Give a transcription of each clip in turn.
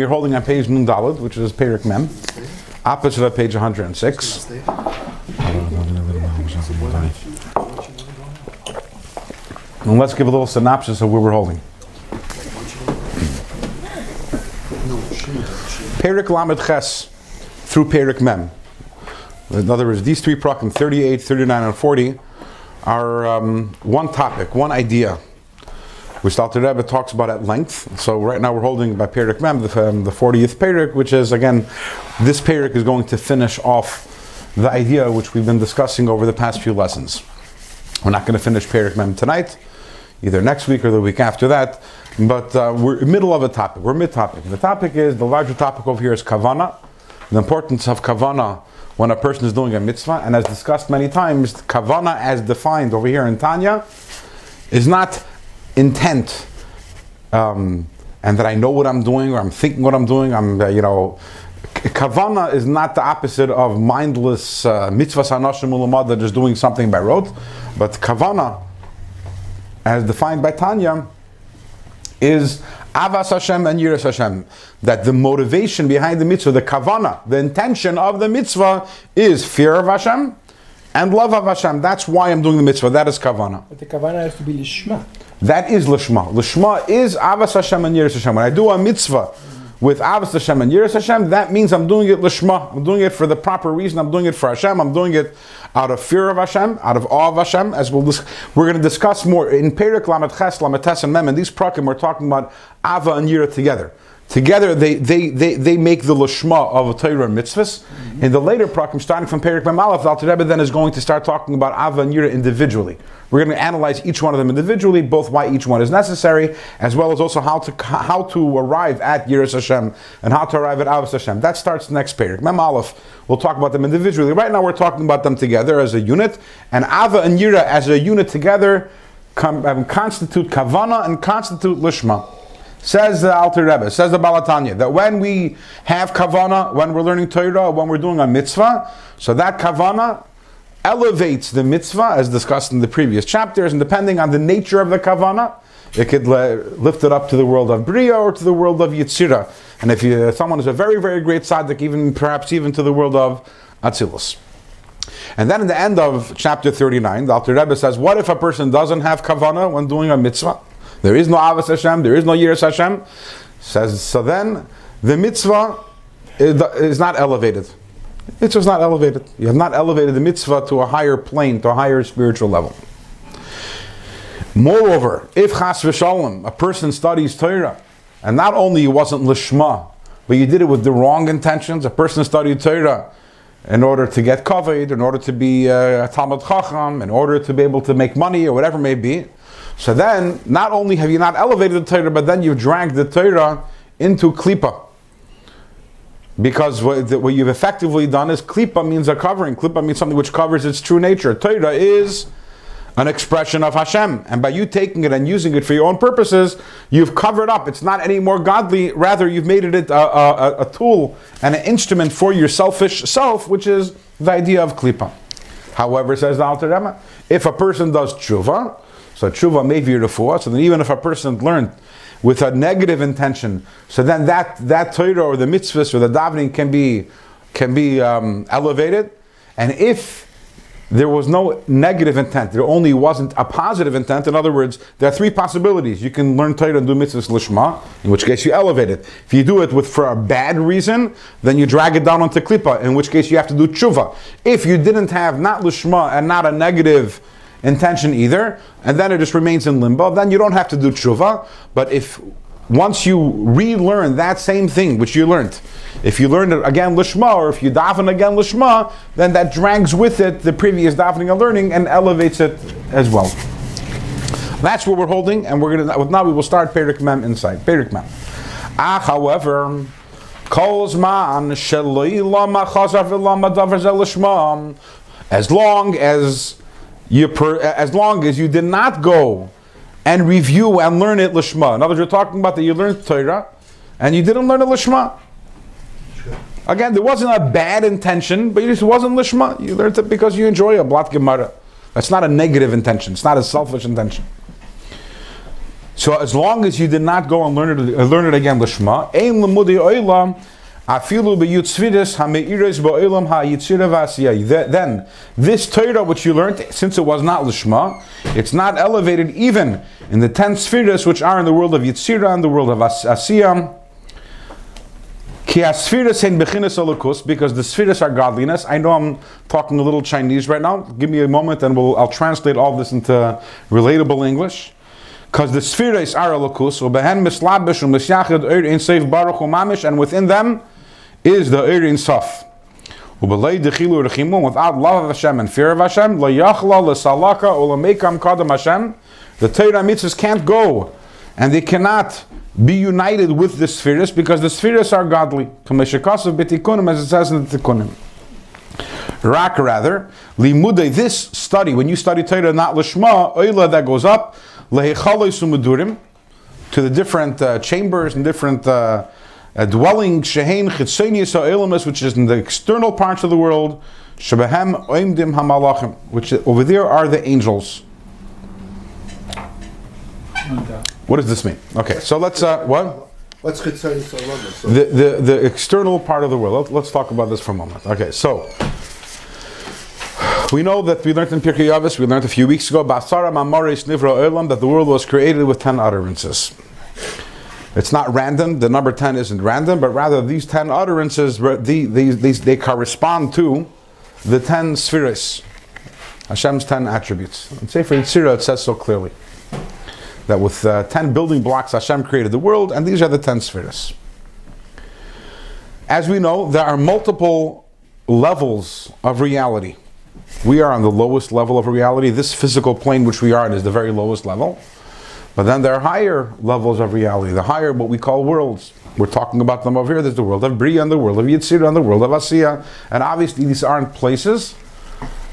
You're holding on page Nun which is Perik Mem, opposite of page 106. And let's give a little synopsis of where we're holding. Perik Lamed Ches through Perik Mem. In other words, these three prakim, 38, 39, and 40, are um, one topic, one idea, which Alter Rebbe talks about at length. So right now we're holding by Perik Mem, the, um, the 40th Perik, which is, again, this Perik is going to finish off the idea which we've been discussing over the past few lessons. We're not going to finish Perik Mem tonight, either next week or the week after that, but uh, we're middle of a topic. We're mid-topic. The topic is, the larger topic over here is Kavana, the importance of Kavana when a person is doing a mitzvah, and as discussed many times, Kavana as defined over here in Tanya is not intent, um, and that I know what I'm doing or I'm thinking what I'm doing. I'm, uh, you know, kavana is not the opposite of mindless uh, mitzvah sanashim ulamad that is doing something by rote, but kavana, as defined by Tanya, is avas Hashem and yiras Hashem. That the motivation behind the mitzvah, the kavana, the intention of the mitzvah, is fear of Hashem and love of Hashem. That's why I'm doing the mitzvah. That is kavana. But the kavana has to be lishma. That is lishma. Lishma is avas Hashem and yiras Hashem. When I do a mitzvah with avas Hashem and yiras Hashem, that means I'm doing it lishma. I'm doing it for the proper reason. I'm doing it for Hashem. I'm doing it out of fear of Hashem, out of awe of Hashem. As we'll dis- we're going to discuss more in Perik Lamed Ches, Lamed Tes, and Mem. In these prakim, we're talking about ava and yira together. Together, they, they, they, they make the lishma of a Torah and mitzvahs. In the later prakim, starting from Perik Mem Aleph, the Alter Rebbe then is going to start talking about ava and yira individually. We're going to analyze each one of them individually, both why each one is necessary, as well as also how to how to arrive at Yiras Hashem and how to arrive at Avos Hashem. That starts next Perik. Mem Aleph, we'll talk about them individually. Right now, we're talking about them together as a unit, and Ava and Yira as a unit together com- um, constitute Kavana and constitute Lishma. Says the Alter Rebbe, says the Balatanya, that when we have kavana, when we're learning Torah, when we're doing a mitzvah, so that kavana elevates the mitzvah, as discussed in the previous chapters, and depending on the nature of the kavana, it could le- lift it up to the world of Bria or to the world of Yitzira. And if you, someone is a very, very great tzaddik, even perhaps even to the world of Atzilus. And then in the end of chapter 39, the Alter Rebbe says, what if a person doesn't have kavana when doing a mitzvah? There is no Avos Hashem, there is no Yiras Hashem. Says, so then the mitzvah is not elevated. It's just not elevated. You have not elevated the mitzvah to a higher plane, to a higher spiritual level. Moreover, if chas v'shalom, a person studies Torah, and not only it wasn't lishma, but you did it with the wrong intentions, a person studied Torah in order to get kavod, in order to be uh, a Talmud Chacham, in order to be able to make money or whatever may be. So then, not only have you not elevated the Torah, but then you've dragged the Torah into klipa. Because what, what you've effectively done is klipa means a covering. Klipa means something which covers its true nature. Torah is an expression of Hashem. And by you taking it and using it for your own purposes, you've covered up. It's not any more godly. Rather, you've made it a, a, a tool and an instrument for your selfish self, which is the idea of klipa. However, says the Alter Rebbe, if a person does tshuva, so tshuva may be refuah, so then even if a person learned with a negative intention, so then that, that Torah or the mitzvahs or the davening can be, can be um, elevated. And if there was no negative intent, there only wasn't a positive intent, in other words, there are three possibilities. You can learn Torah and do mitzvahs lishma, in which case you elevate it. If you do it with for a bad reason, then you drag it down onto klipa, in which case you have to do tshuva. If you didn't have not lishma and not a negative intention either, and then it just remains in limbo, then you don't have to do tshuva. But if once you relearn that same thing which you learned, if you learn it again lishma, or if you daven again lishma, then that drags with it the previous davening and learning and elevates it as well. That's what we're holding, and we're gonna now we will start Perik Mem inside Perik Mem. Ah, however. As long as per, as long as you did not go and review and learn it lishma. In other words, you're talking about that you learned Torah and you didn't learn it lishma. Again, there wasn't a bad intention, but it just wasn't lishma. You learned it because you enjoy a blat gemara. That's not a negative intention. It's not a selfish intention. So as long as you did not go and learn it, learn it again, Lishma, Ein Lemudi Oilam, Then, this Torah which you learned, since it was not Lishma, it's not elevated even in the ten spheres which are in the world of Yitzira and the world of Asiyah. Because the spheres are godliness. I know I'm talking a little Chinese right now. Give me a moment and we'll, I'll translate all this into relatable English. Because the spheres are elikus, and within them is the Eirin Saf. Without love of Hashem and fear of Hashem, the Torah mitzvahs can't go, and they cannot be united with the spheres because the spheres are godly. As it says in the Tikkunim. Rak rather, this study, when you study Torah, not lishma, oila that goes up, to the different uh, chambers and different uh, uh, dwelling, shehein chitzonius ha'elamus, which is in the external parts of the world, shebehem oimdim hamalachim, which over there are the angels. What does this mean? Okay, so let's uh, what? What's chitzonius ha'elamus? The, the the external part of the world. Let, us talk about this for a moment. Okay, so. We know that we learned in Pirkei Avos, we learned a few weeks ago, Basara Mamaris Nivra Olam, that the world was created with ten utterances. It's not random. The number 10 isn't random, but rather these 10 utterances, these, these, they correspond to the 10 spheres, Hashem's 10 attributes. In Sefer Yitzirah, it says so clearly that with uh, 10 building blocks, Hashem created the world, and these are the 10 spheres. As we know, there are multiple levels of reality. We are on the lowest level of reality. This physical plane which we are in is the very lowest level. But then there are higher levels of reality, the higher what we call worlds. We're talking about them over here. There's the world of Bria and the world of Yitzira and the world of Asiya. And obviously these aren't places.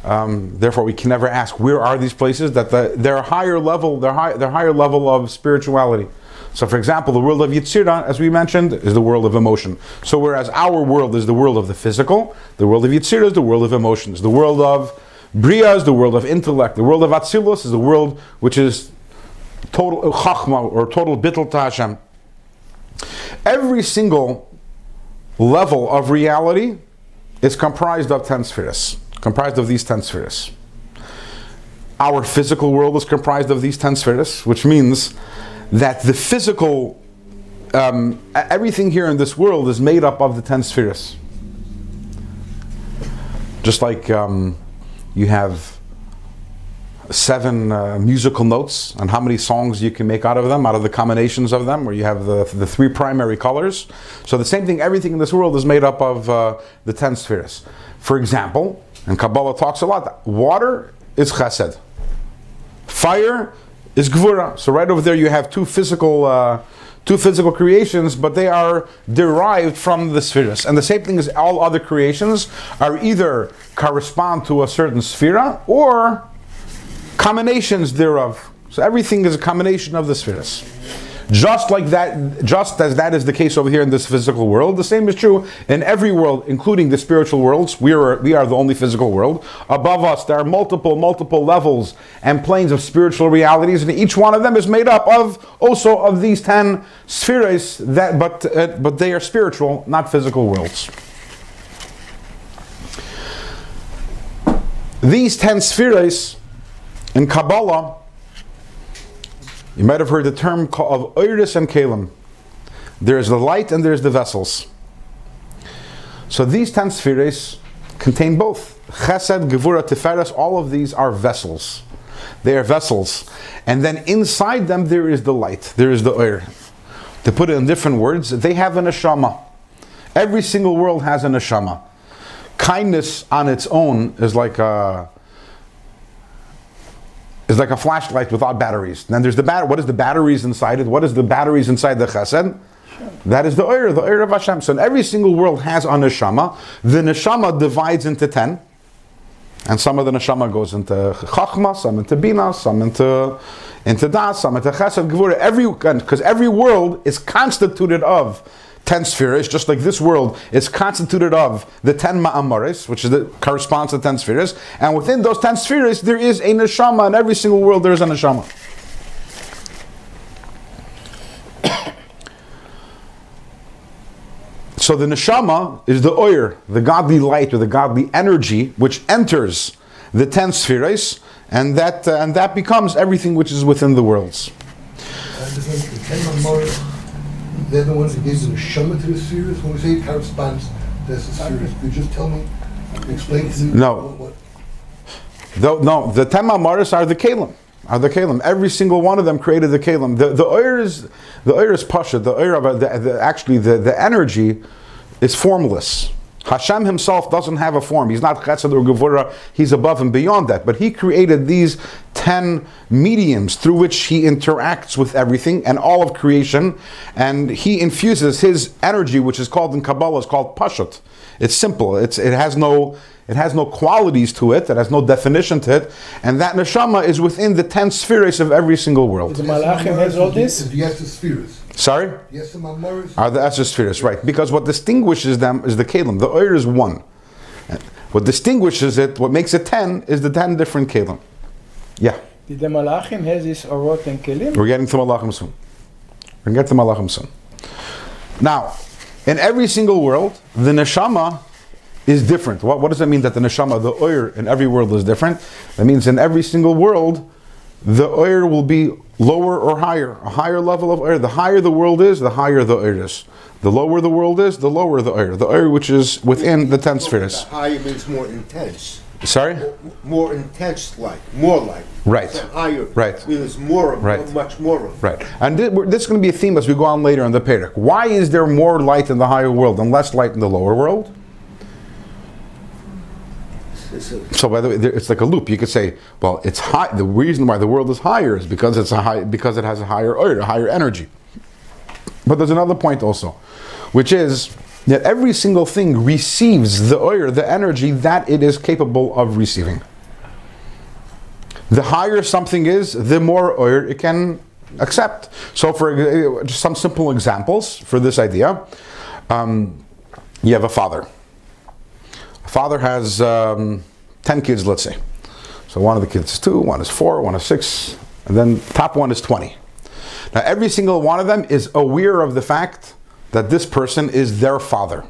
Um, therefore, we can never ask where are these places. That the, they're higher level, they're, high, they're higher level of spirituality. So, for example, the world of Yitzira, as we mentioned, is the world of emotion. So, whereas our world is the world of the physical, the world of Yitzira is the world of emotions. The world of Bria is the world of intellect. The world of Atzilus is the world which is total chachma or total bittul to Hashem. Every single level of reality is comprised of ten spheres, comprised of these ten spheres. Our physical world is comprised of these ten spheres, which means that the physical, um, everything here in this world is made up of the ten spheres. Just like um, you have seven uh, musical notes and how many songs you can make out of them, out of the combinations of them, where you have the, the three primary colors. So the same thing, everything in this world is made up of uh, the ten spheres. For example, and Kabbalah talks a lot, water is chesed. Fire is gvura. So right over there you have two physical uh, two physical creations, but they are derived from the spheres. And the same thing is all other creations are either correspond to a certain sphere or combinations thereof. So everything is a combination of the spheres. Just like that, just as that is the case over here in this physical world, the same is true in every world, including the spiritual worlds. We are, we are the only physical world. Above us, there are multiple, multiple levels and planes of spiritual realities, and each one of them is made up of also of these ten spheres. That, but, uh, but they are spiritual, not physical worlds. These ten spheres in Kabbalah, you might have heard the term of Oiris and Kalim. There's the light and there's the vessels. So these ten spheres contain both. Chesed, Gevura, Tiferes, all of these are vessels. They are vessels. And then inside them there is the light, there is the Oir. To put it in different words, they have an neshama. Every single world has a neshama. Kindness on its own is like a is like a flashlight without batteries. then there's the bat. What is the batteries inside it? What is the batteries inside the chesed? That is the oir, the oir of Hashem. So every single world has a neshama. The neshama divides into ten. And some of the neshama goes into chachma, some into bina, some into into das, some into chesed, gevura. Every because every world is constituted of ten spheres, just like this world is constituted of the ten ma'amaris, which is the, corresponds to ten spheres, and within those ten spheres there is a neshama. In every single world there is a neshama. So the neshama is the oyer, the godly light or the godly energy which enters the ten spheres, and that uh, and that becomes everything which is within the worlds they're the ones that gives the neshama to the spheres. When we say it corresponds, there's the spheres. Could you just tell me, explain to me? No. what- what- no, the ten Mamoris are the kalim. Are the kalim? Every single one of them created the kalim. The the oyer is the oyer is pasha. The oyer, of- the, the, actually the, the energy is formless. Hashem himself doesn't have a form. He's not chesed or gevura. He's above and beyond that. But he created these ten mediums through which he interacts with everything and all of creation, and he infuses his energy, which is called in Kabbalah, is called pashut. It's simple. It's it has no it has no qualities to it. It has no definition to it, and that neshama is within the ten spheres of every single world. The Malachim has all this? Yes, the spheres. Sorry. Yes, the Mamoris. Are the Esser right? Because what distinguishes them is the Kalim. The Oyer is one. What distinguishes it, what makes it ten, is the ten different Kalim. Yeah, Did the Malachim has this Orot and Kelim? we're getting to Malachim soon. We're going to get to Malachim soon. Now, in every single world, the Neshama is different. What, what does that mean that the Neshama, the Oyer, in every world is different? That means in every single world, the Oyer will be lower or higher, a higher level of oir. The higher the world is, the higher the oir is. The lower the world is, the lower the oir. The oir which is within the ten spheres. Higher means more intense. Sorry? More intense light, more light. Right. Higher Right. means more of, Right. much more of. Right. And this is going to be a theme as we go on later in the Perek. Why is there more light in the higher world and less light in the lower world? It's a- So by the way, it's like a loop. You could say, well, it's high. The reason why the world is higher is because it's a high, because it has a higher oir, a higher energy. But there's another point also, which is that every single thing receives the oir, the energy that it is capable of receiving. The higher something is, the more oir it can accept. So, for some simple examples for this idea, um, you have a father. Father has um, 10 kids, let's say. So one of the kids is two, one is four, one is six, and then top one is 20. Now, every single one of them is aware of the fact that this person is their father.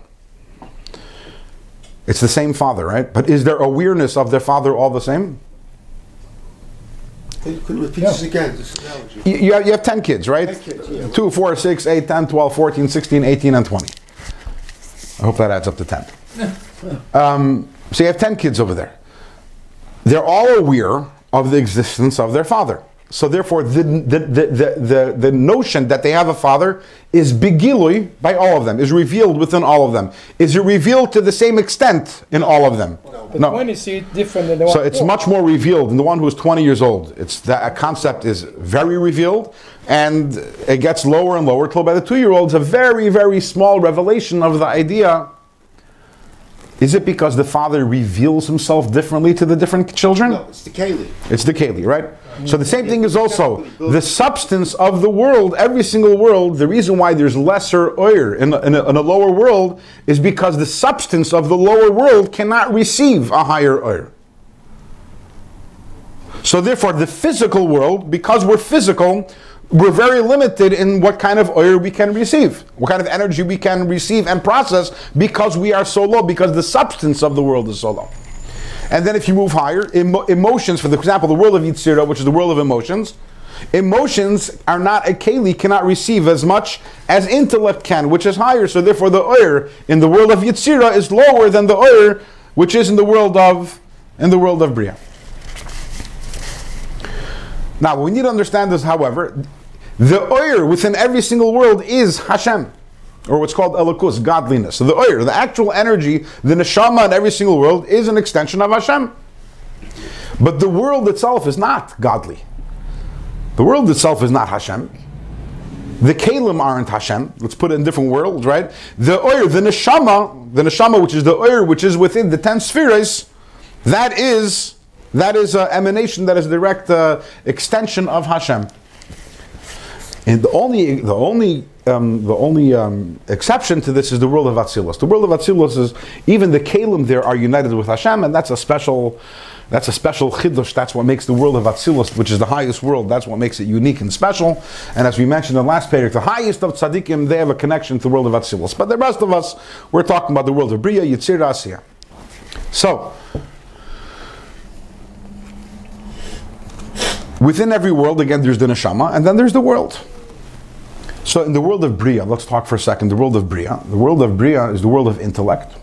It's the same father, right? But is their awareness of their father all the same? You repeat Yeah. this again, this analogy? You, you, have, you have 10 kids, right? 10 kids, yeah. 2, 4, 6, 8, 10, 12, 14, 16, 18, and 20. I hope that adds up to 10. Um, so you have 10 kids over there. They're all aware of the existence of their father. So therefore, the, the, the, the, the, notion that they have a father is begilui by all of them, is revealed within all of them. Is it revealed to the same extent in all of them? But when you see it different than the one So it's much more revealed than the one who's 20 years old. It's that a concept is very revealed, and it gets lower and lower till by the two-year-old, it's a very, very small revelation of the idea. Is it because the father reveals himself differently to the different children? No, it's the Kali. It's the Kali, right? So the same thing is also the substance of the world, every single world. The reason why there's lesser oir in, a- in, in a lower world is because the substance of the lower world cannot receive a higher oir. So therefore, the physical world, because we're physical, we're very limited in what kind of oir we can receive, what kind of energy we can receive and process because we are so low, because the substance of the world is so low. And then if you move higher, emo- emotions, for example, the world of Yitzira, which is the world of emotions, emotions are not a keli, cannot receive as much as intellect can, which is higher. So therefore, the oyer in the world of Yitzira is lower than the oyer which is in the world of in the world of Bria. Now, we need to understand this, however, the oyer within every single world is Hashem, or what's called elikus, godliness. So the oyer, the actual energy, the neshama in every single world is an extension of Hashem. But the world itself is not godly. The world itself is not Hashem. The Kalim aren't Hashem. Let's put it in different worlds, right? The oyer, the neshama, the neshama, which is the oyer, which is within the ten spheres, that is that is an emanation, that is a direct uh, extension of Hashem. And the only the only um, the only um, exception to this is the world of Atzilus. The world of Atzilus is even the Kalim there are united with Hashem, and that's a special That's a special chiddush. That's what makes the world of Atzilus, which is the highest world, that's what makes it unique and special. And as we mentioned in the last period, the highest of tzaddikim, they have a connection to the world of Atzilus. But the rest of us, we're talking about the world of Bria, Yitzir, Asiya. So, within every world, again, there's the neshama, and then there's the world. So, in the world of Bria, let's talk for a second. The world of Bria. The world of Bria is the world of intellect.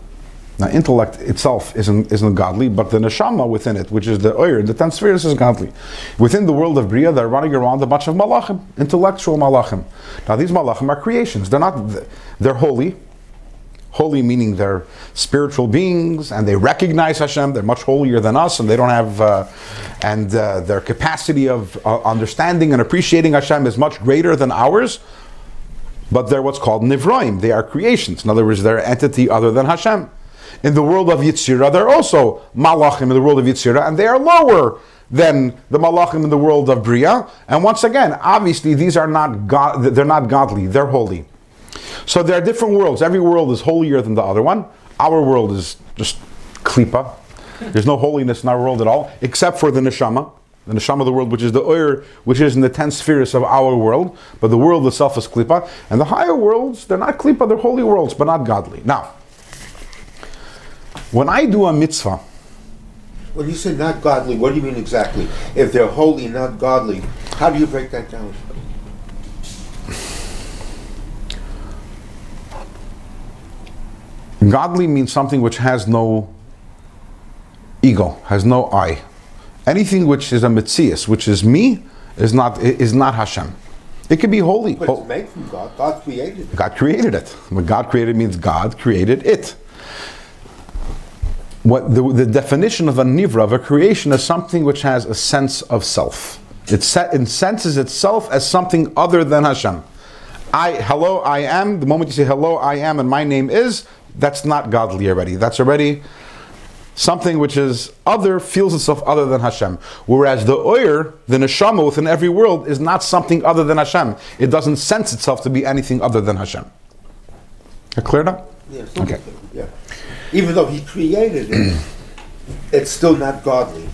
Now, intellect itself isn't, isn't godly, but the neshama within it, which is the oyer, the spheres, is godly. Within the world of Bria, they're running around a bunch of malachim, intellectual malachim. Now, these malachim are creations. They're not, they're holy. Holy meaning they're spiritual beings and they recognize Hashem. They're much holier than us, and they don't have, uh, and uh, their capacity of uh, understanding and appreciating Hashem is much greater than ours. But they're what's called nivroim. They are creations. In other words, they're an entity other than Hashem. In the world of Yitzira, they're also malachim in the world of Yitzira, and they are lower than the malachim in the world of Bria. And once again, obviously, these are not god, they're not godly. They're holy. So there are different worlds. Every world is holier than the other one. Our world is just klipa. There's no holiness in our world at all, except for the neshama, the neshama of the world, which is the oir, which is in the ten spheres of our world. But the world itself is klipa, and the higher worlds, they're not klipa, they're holy worlds, but not godly. Now, when I do a mitzvah, When you say not godly, what do you mean exactly? If they're holy, not godly, how do you break that down? godly means something which has no ego, has no I. Anything which is a mitzias, which is me, is not is not Hashem. It can be holy. But it's made from God. God created it. God created it. What God created means God created it. What the, the definition of a nivra, of a creation, is something which has a sense of self. It, se- it senses itself as something other than Hashem. I, hello, I am. The moment you say hello, I am, and my name is, that's not godly already. That's already something which is other, feels itself other than Hashem. Whereas the oyer, the neshama within every world, is not something other than Hashem. It doesn't sense itself to be anything other than Hashem. That clear now? Yeah. Okay. Yeah. Even though He created it, it's still not godly.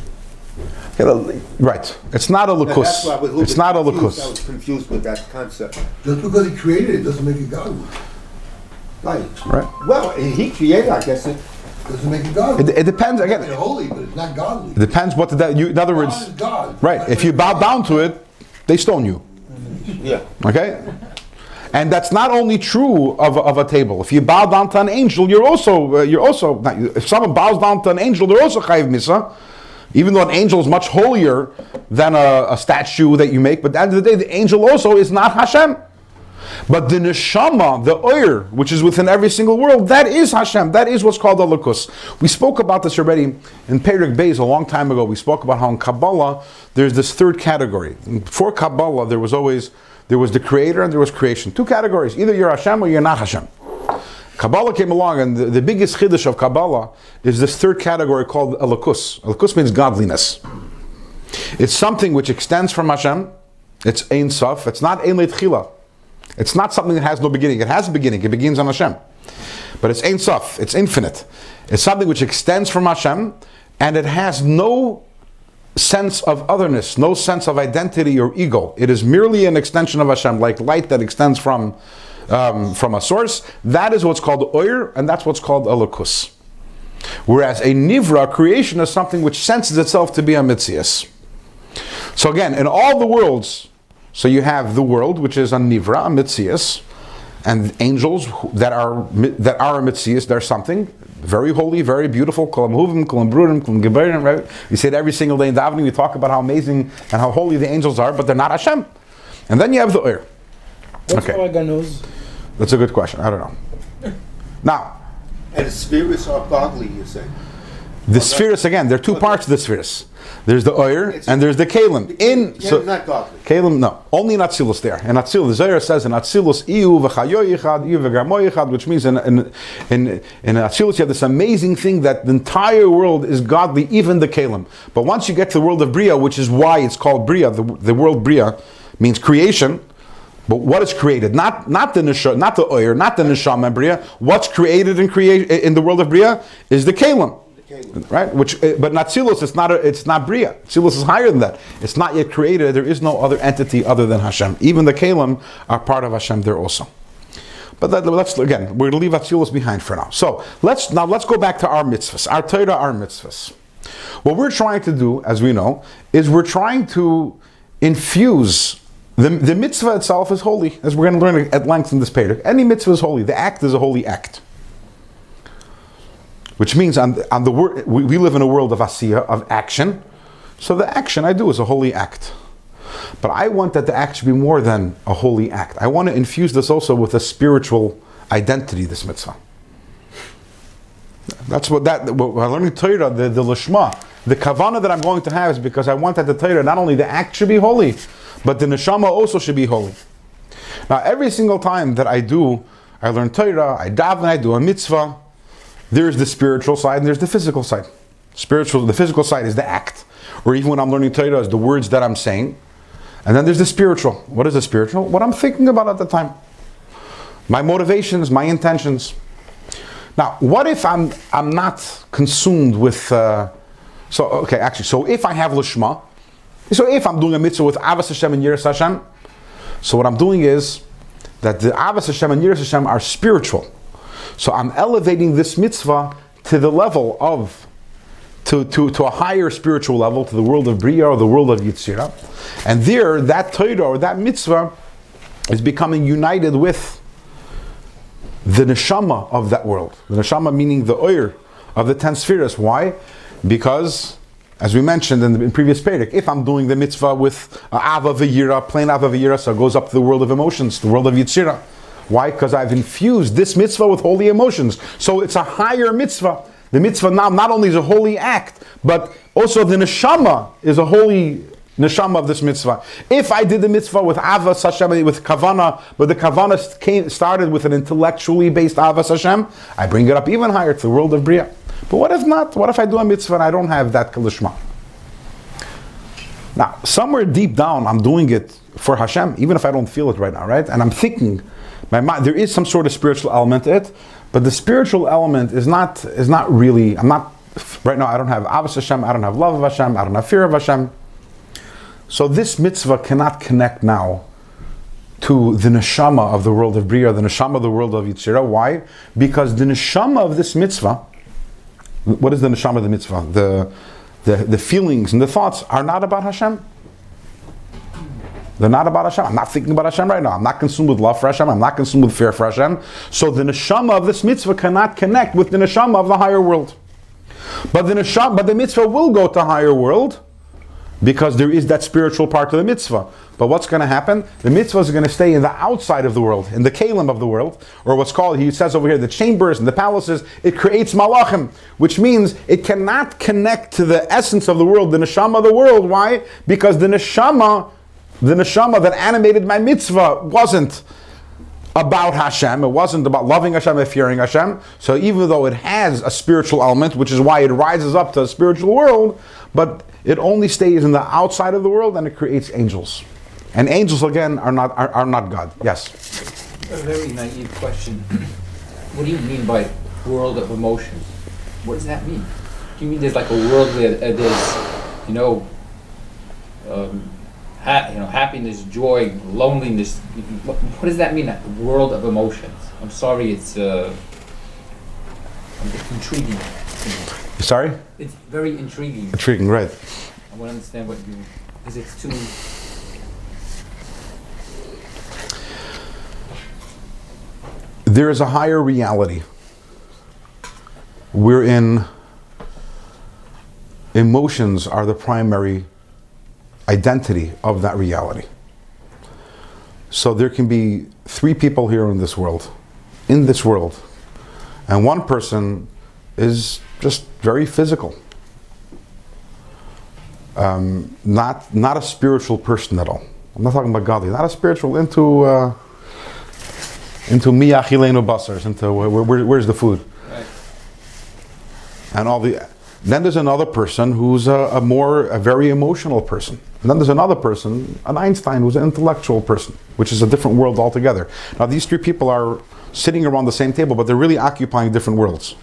Right. It's not a And that's why I was lukus. It's bit not a confused. I was confused with that concept. Just because he created it doesn't make it godly. Right. Right. Well, He created, I guess. It, Doesn't make it godly. It, it depends It's again. holy, but it's not godly. It depends what the de- you, in other words. God is God. Right. If you bow down to it, they stone you. yeah. Okay? And that's not only true of, of a table. If you bow down to an angel, you're also, uh, you're also, not, if someone bows down to an angel, they're also chayiv misa. Even though an angel is much holier than a, a statue that you make, but at the end of the day, the angel also is not Hashem. But the neshama, the oir, which is within every single world, that is Hashem. That is what's called elikus. We spoke about this already in Perik Beis a long time ago. We spoke about how in Kabbalah there's this third category. Before Kabbalah, there was always there was the creator and there was creation. Two categories. Either you're Hashem or you're not Hashem. Kabbalah came along, and the, the biggest chiddush of Kabbalah is this third category called elikus. Elikus means godliness. It's something which extends from Hashem. It's Ein Sof. It's not Ein Leitchila. It's not something that has no beginning. It has a beginning. It begins on Hashem. But it's Ein Sof. It's infinite. It's something which extends from Hashem, and it has no sense of otherness, no sense of identity or ego. It is merely an extension of Hashem, like light that extends from, um, from a source. That is what's called oir, and that's what's called elikus. Whereas a nivra, creation, is something which senses itself to be a mitzias. So again, in all the worlds, so you have the world, which is a nivra, a mitzias, and angels that are mi- that are a mitzias, they're something very holy, very beautiful. Kolam huvim, kolam brurim, kolam geberim. Right? We say it every single day in davening. We talk about how amazing and how holy the angels are, but they're not Hashem. And then you have the oir. What's Okay. organose? That's a good question. I don't know. Now, And the spirits are godly, you say. the spheres again. There are two parts of the spheres. There's the oir It's- and there's the kalim. In so, not godly. Kalim, no. Only in Atzilus there. And Atzilus, the Zohar says in Atzilus, Iu v'chayo yichad, Iu which means in, in, in, in Atzilus you have this amazing thing that the entire world is godly, even the Kalim. But once you get to the world of Bria, which is why it's called Bria, the, the world Bria means creation. But what is created? Not not the Nisha, not the Oyer, not the Neshama Bria. What's created in create in the world of Bria is the Kalim. Right? Which, uh, but Natzilus, it's not a, it's not Bria. Natzilus is higher than that. It's not yet created. There is no other entity other than Hashem. Even the Kalim are part of Hashem there also. But that, let's again, we're going to leave Atzilus behind for now. So let's now let's go back to our mitzvahs, our Torah, our mitzvahs. What we're trying to do, as we know, is we're trying to infuse the, the mitzvah itself is holy, as we're going to learn at length in this page. Any mitzvah is holy. The act is a holy act. Which means the word, we, we live in a world of asiya, of action. So the action I do is a holy act. But I want that the act should be more than a holy act. I want to infuse this also with a spiritual identity, this mitzvah. That's what that, what I'm learning Torah, the, the Lishma, the kavana that I'm going to have is because I want that the Torah, not only the act should be holy, but the neshama also should be holy. Now, every single time that I do, I learn Torah, I daven, I do a mitzvah, there's the spiritual side and there's the physical side. Spiritual, the physical side is the act, or even when I'm learning Torah, is the words that I'm saying. And then there's the spiritual. What is the spiritual? What I'm thinking about at the time. My motivations, my intentions. Now, what if I'm I'm not consumed with? Uh, so okay, actually, so if I have lishma, so if I'm doing a mitzvah with avas Hashem and yiras Hashem, so what I'm doing is that the avas Hashem and yiras Hashem are spiritual. So I'm elevating this mitzvah to the level of to, to, to a higher spiritual level, to the world of Bria or the world of Yitzira. And there, that Torah or that mitzvah is becoming united with the neshama of that world. The neshama meaning the oir of the ten spheres. Why? Because, as we mentioned in the in previous Perek, if I'm doing the mitzvah with uh, Ava V'yira, plain Ava V'yira, so it goes up to the world of emotions, the world of Yitzira. Why? Because I've infused this mitzvah with holy emotions. So it's a higher mitzvah. The mitzvah now not only is a holy act, but also the neshama is a holy neshama of this mitzvah. If I did the mitzvah with avas Hashem, with kavana, but the kavana came, started with an intellectually based avas Hashem, I bring it up even higher to the world of bria. But what if not? What if I do a mitzvah and I don't have that kalishma? Now, somewhere deep down, I'm doing it for Hashem, even if I don't feel it right now, right? And I'm thinking, my mind, there is some sort of spiritual element to it, but the spiritual element is not is not really. I'm not right now. I don't have avos Hashem. I don't have love of Hashem. I don't have fear of Hashem. So this mitzvah cannot connect now to the neshama of the world of Bria, the neshama of the world of Yitzira. Why? Because the neshama of this mitzvah, what is the neshama of the mitzvah? The, the, the feelings and the thoughts are not about Hashem. They're not about Hashem. I'm not thinking about Hashem right now. I'm not consumed with love for Hashem. I'm not consumed with fear for Hashem. So the neshama of this mitzvah cannot connect with the neshama of the higher world. But the neshama, but the mitzvah will go to higher world because there is that spiritual part of the mitzvah. But what's going to happen? The mitzvah is going to stay in the outside of the world, in the kalim of the world, or what's called, he says over here, the chambers and the palaces. It creates malachim, which means it cannot connect to the essence of the world, the neshama of the world. Why? Because the neshama, the neshama that animated my mitzvah wasn't about Hashem. It wasn't about loving Hashem and fearing Hashem. So even though it has a spiritual element, which is why it rises up to a spiritual world, but it only stays in the outside of the world and it creates angels. And angels again are not are, are not God. Yes. A very naive question. What do you mean by world of emotions? What does that mean? Do you mean there's like a world where there's, you know, um, ha- you know, happiness, joy, loneliness? What, what does that mean? A world of emotions. I'm sorry, it's uh, intriguing. Sorry. It's very intriguing. Intriguing, right? I want to understand what you, because it's too. There is a higher reality. We're in. Emotions are the primary identity of that reality. So there can be three people here in this world, in this world, and one person is just very physical, um, not not a spiritual person at all. I'm not talking about godly, not a spiritual into uh, into miyachilenu basars, into where, where, where's the food, Right. and all the. Then there's another person who's a, a more a very emotional person. And then there's another person, an Einstein, who's an intellectual person, which is a different world altogether. Now these three people are sitting around the same table, but they're really occupying different worlds.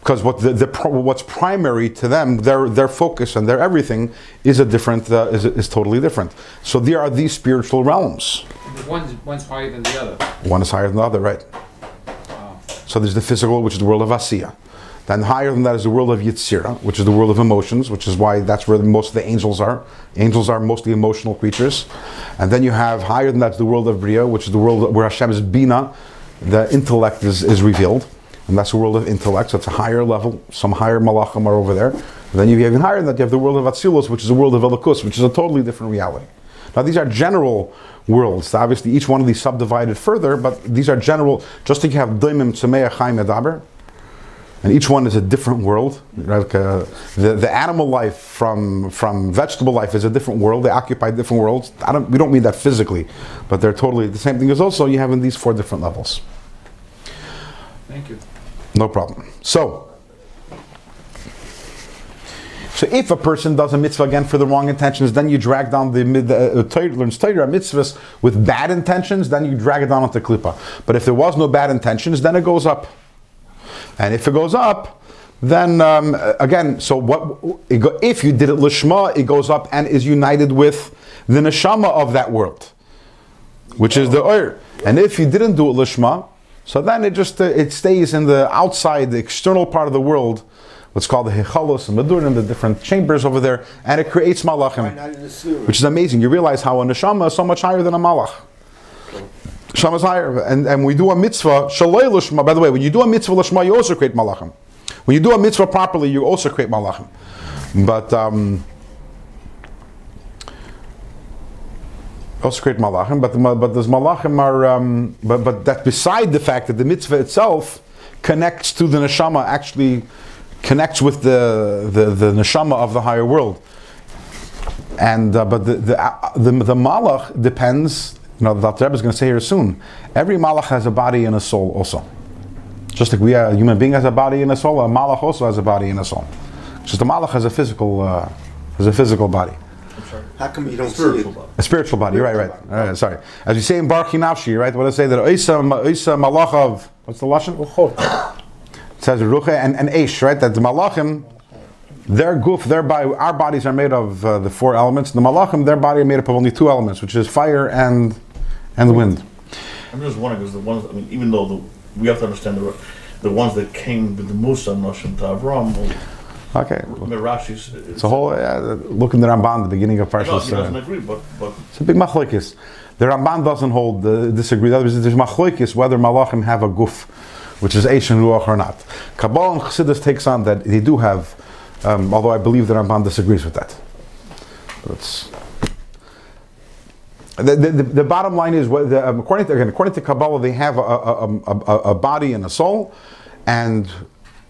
because what the, the pro- what's primary to them, their their focus and their everything is a different uh, is, is totally different. So there are these spiritual realms. One's, one's higher than the other. One is higher than the other, right? So there's the physical, which is the world of Asiya. Then higher than that is the world of Yitzira, which is the world of emotions, which is why that's where most of the angels are. Angels are mostly emotional creatures. And then you have higher than that the world of Bria, which is the world where Hashem's Bina, the intellect is, is revealed. And that's the world of intellect, so it's a higher level. Some higher malachim are over there. And then you have even higher than that, you have the world of Atzilus, which is the world of Elikus, which is a totally different reality. Now these are general worlds. Obviously, each one of these subdivided further, but these are general. Just like you have Daimim, Tzemeach, Chaim, Edaber, and each one is a different world. Like, uh, the, the animal life from, from vegetable life is a different world. They occupy different worlds. I don't, we don't mean that physically, but they're totally the same thing. Is also you have in these four different levels. Thank you. No problem. So, so if a person does a mitzvah again for the wrong intentions, then you drag down the, the uh, learns Torah mitzvahs with bad intentions, then you drag it down onto klipa. But if there was no bad intentions, then it goes up. And if it goes up, then um, again, so what? Go, if you did it lishma, it goes up and is united with the neshama of that world, which is the oir. And if you didn't do it lishma, so then it just uh, it stays in the outside, the external part of the world, what's called the hechalos and madurim, the different chambers over there, and it creates malachim, not in the sewer? which is amazing. You realize how a neshama is so much higher than a malach. Neshama is higher, and and we do a mitzvah shaloi lishma. By the way, when you do a mitzvah lishma, you also create malachim. When you do a mitzvah properly, you also create malachim. But um, also create malachim, but but those malachim are um, but but that beside the fact that the mitzvah itself connects to the neshama, actually connects with the the, the neshama of the higher world. And uh, but the the, uh, the the malach depends. You know, the Rebbe is going to say here soon. Every malach has a body and a soul also. Just like we are, a human being has a body and a soul, a malach also has a body and a soul. Just the malach has a physical uh, has a physical body. How come you don't see Spiritual it? body. A spiritual body, right, right. All right, sorry. As you say in Barchi Nafshi, right, what does it say? That Oisa, Oisa Malachav, what's the Lashon? Uchot. It says Ruche and, and Eish, right? That the Malachim, their goof, their body, our bodies are made of uh, the four elements. The Malachim, their body are made up of only two elements, which is fire and and the wind. I'm just wondering because the ones, I mean, even though the, we have to understand the, the ones that came with the Musa Noshim to Avram, well, Okay. Mirashi's, It's a whole, uh, look in the Ramban, the beginning of No, Parshas. he doesn't Uh, agree, but, but it's a big machlokes. The Ramban doesn't hold, uh, disagree. That is, there's machlokes whether Malachim have a goof, which is Eish and Ruach or not. Kabbalah and Chassidus takes on that they do have, um, although I believe the Ramban disagrees with that. But it's, the, the, the, bottom line is, um, according to again, according to Kabbalah, they have a, a, a, a, a body and a soul, and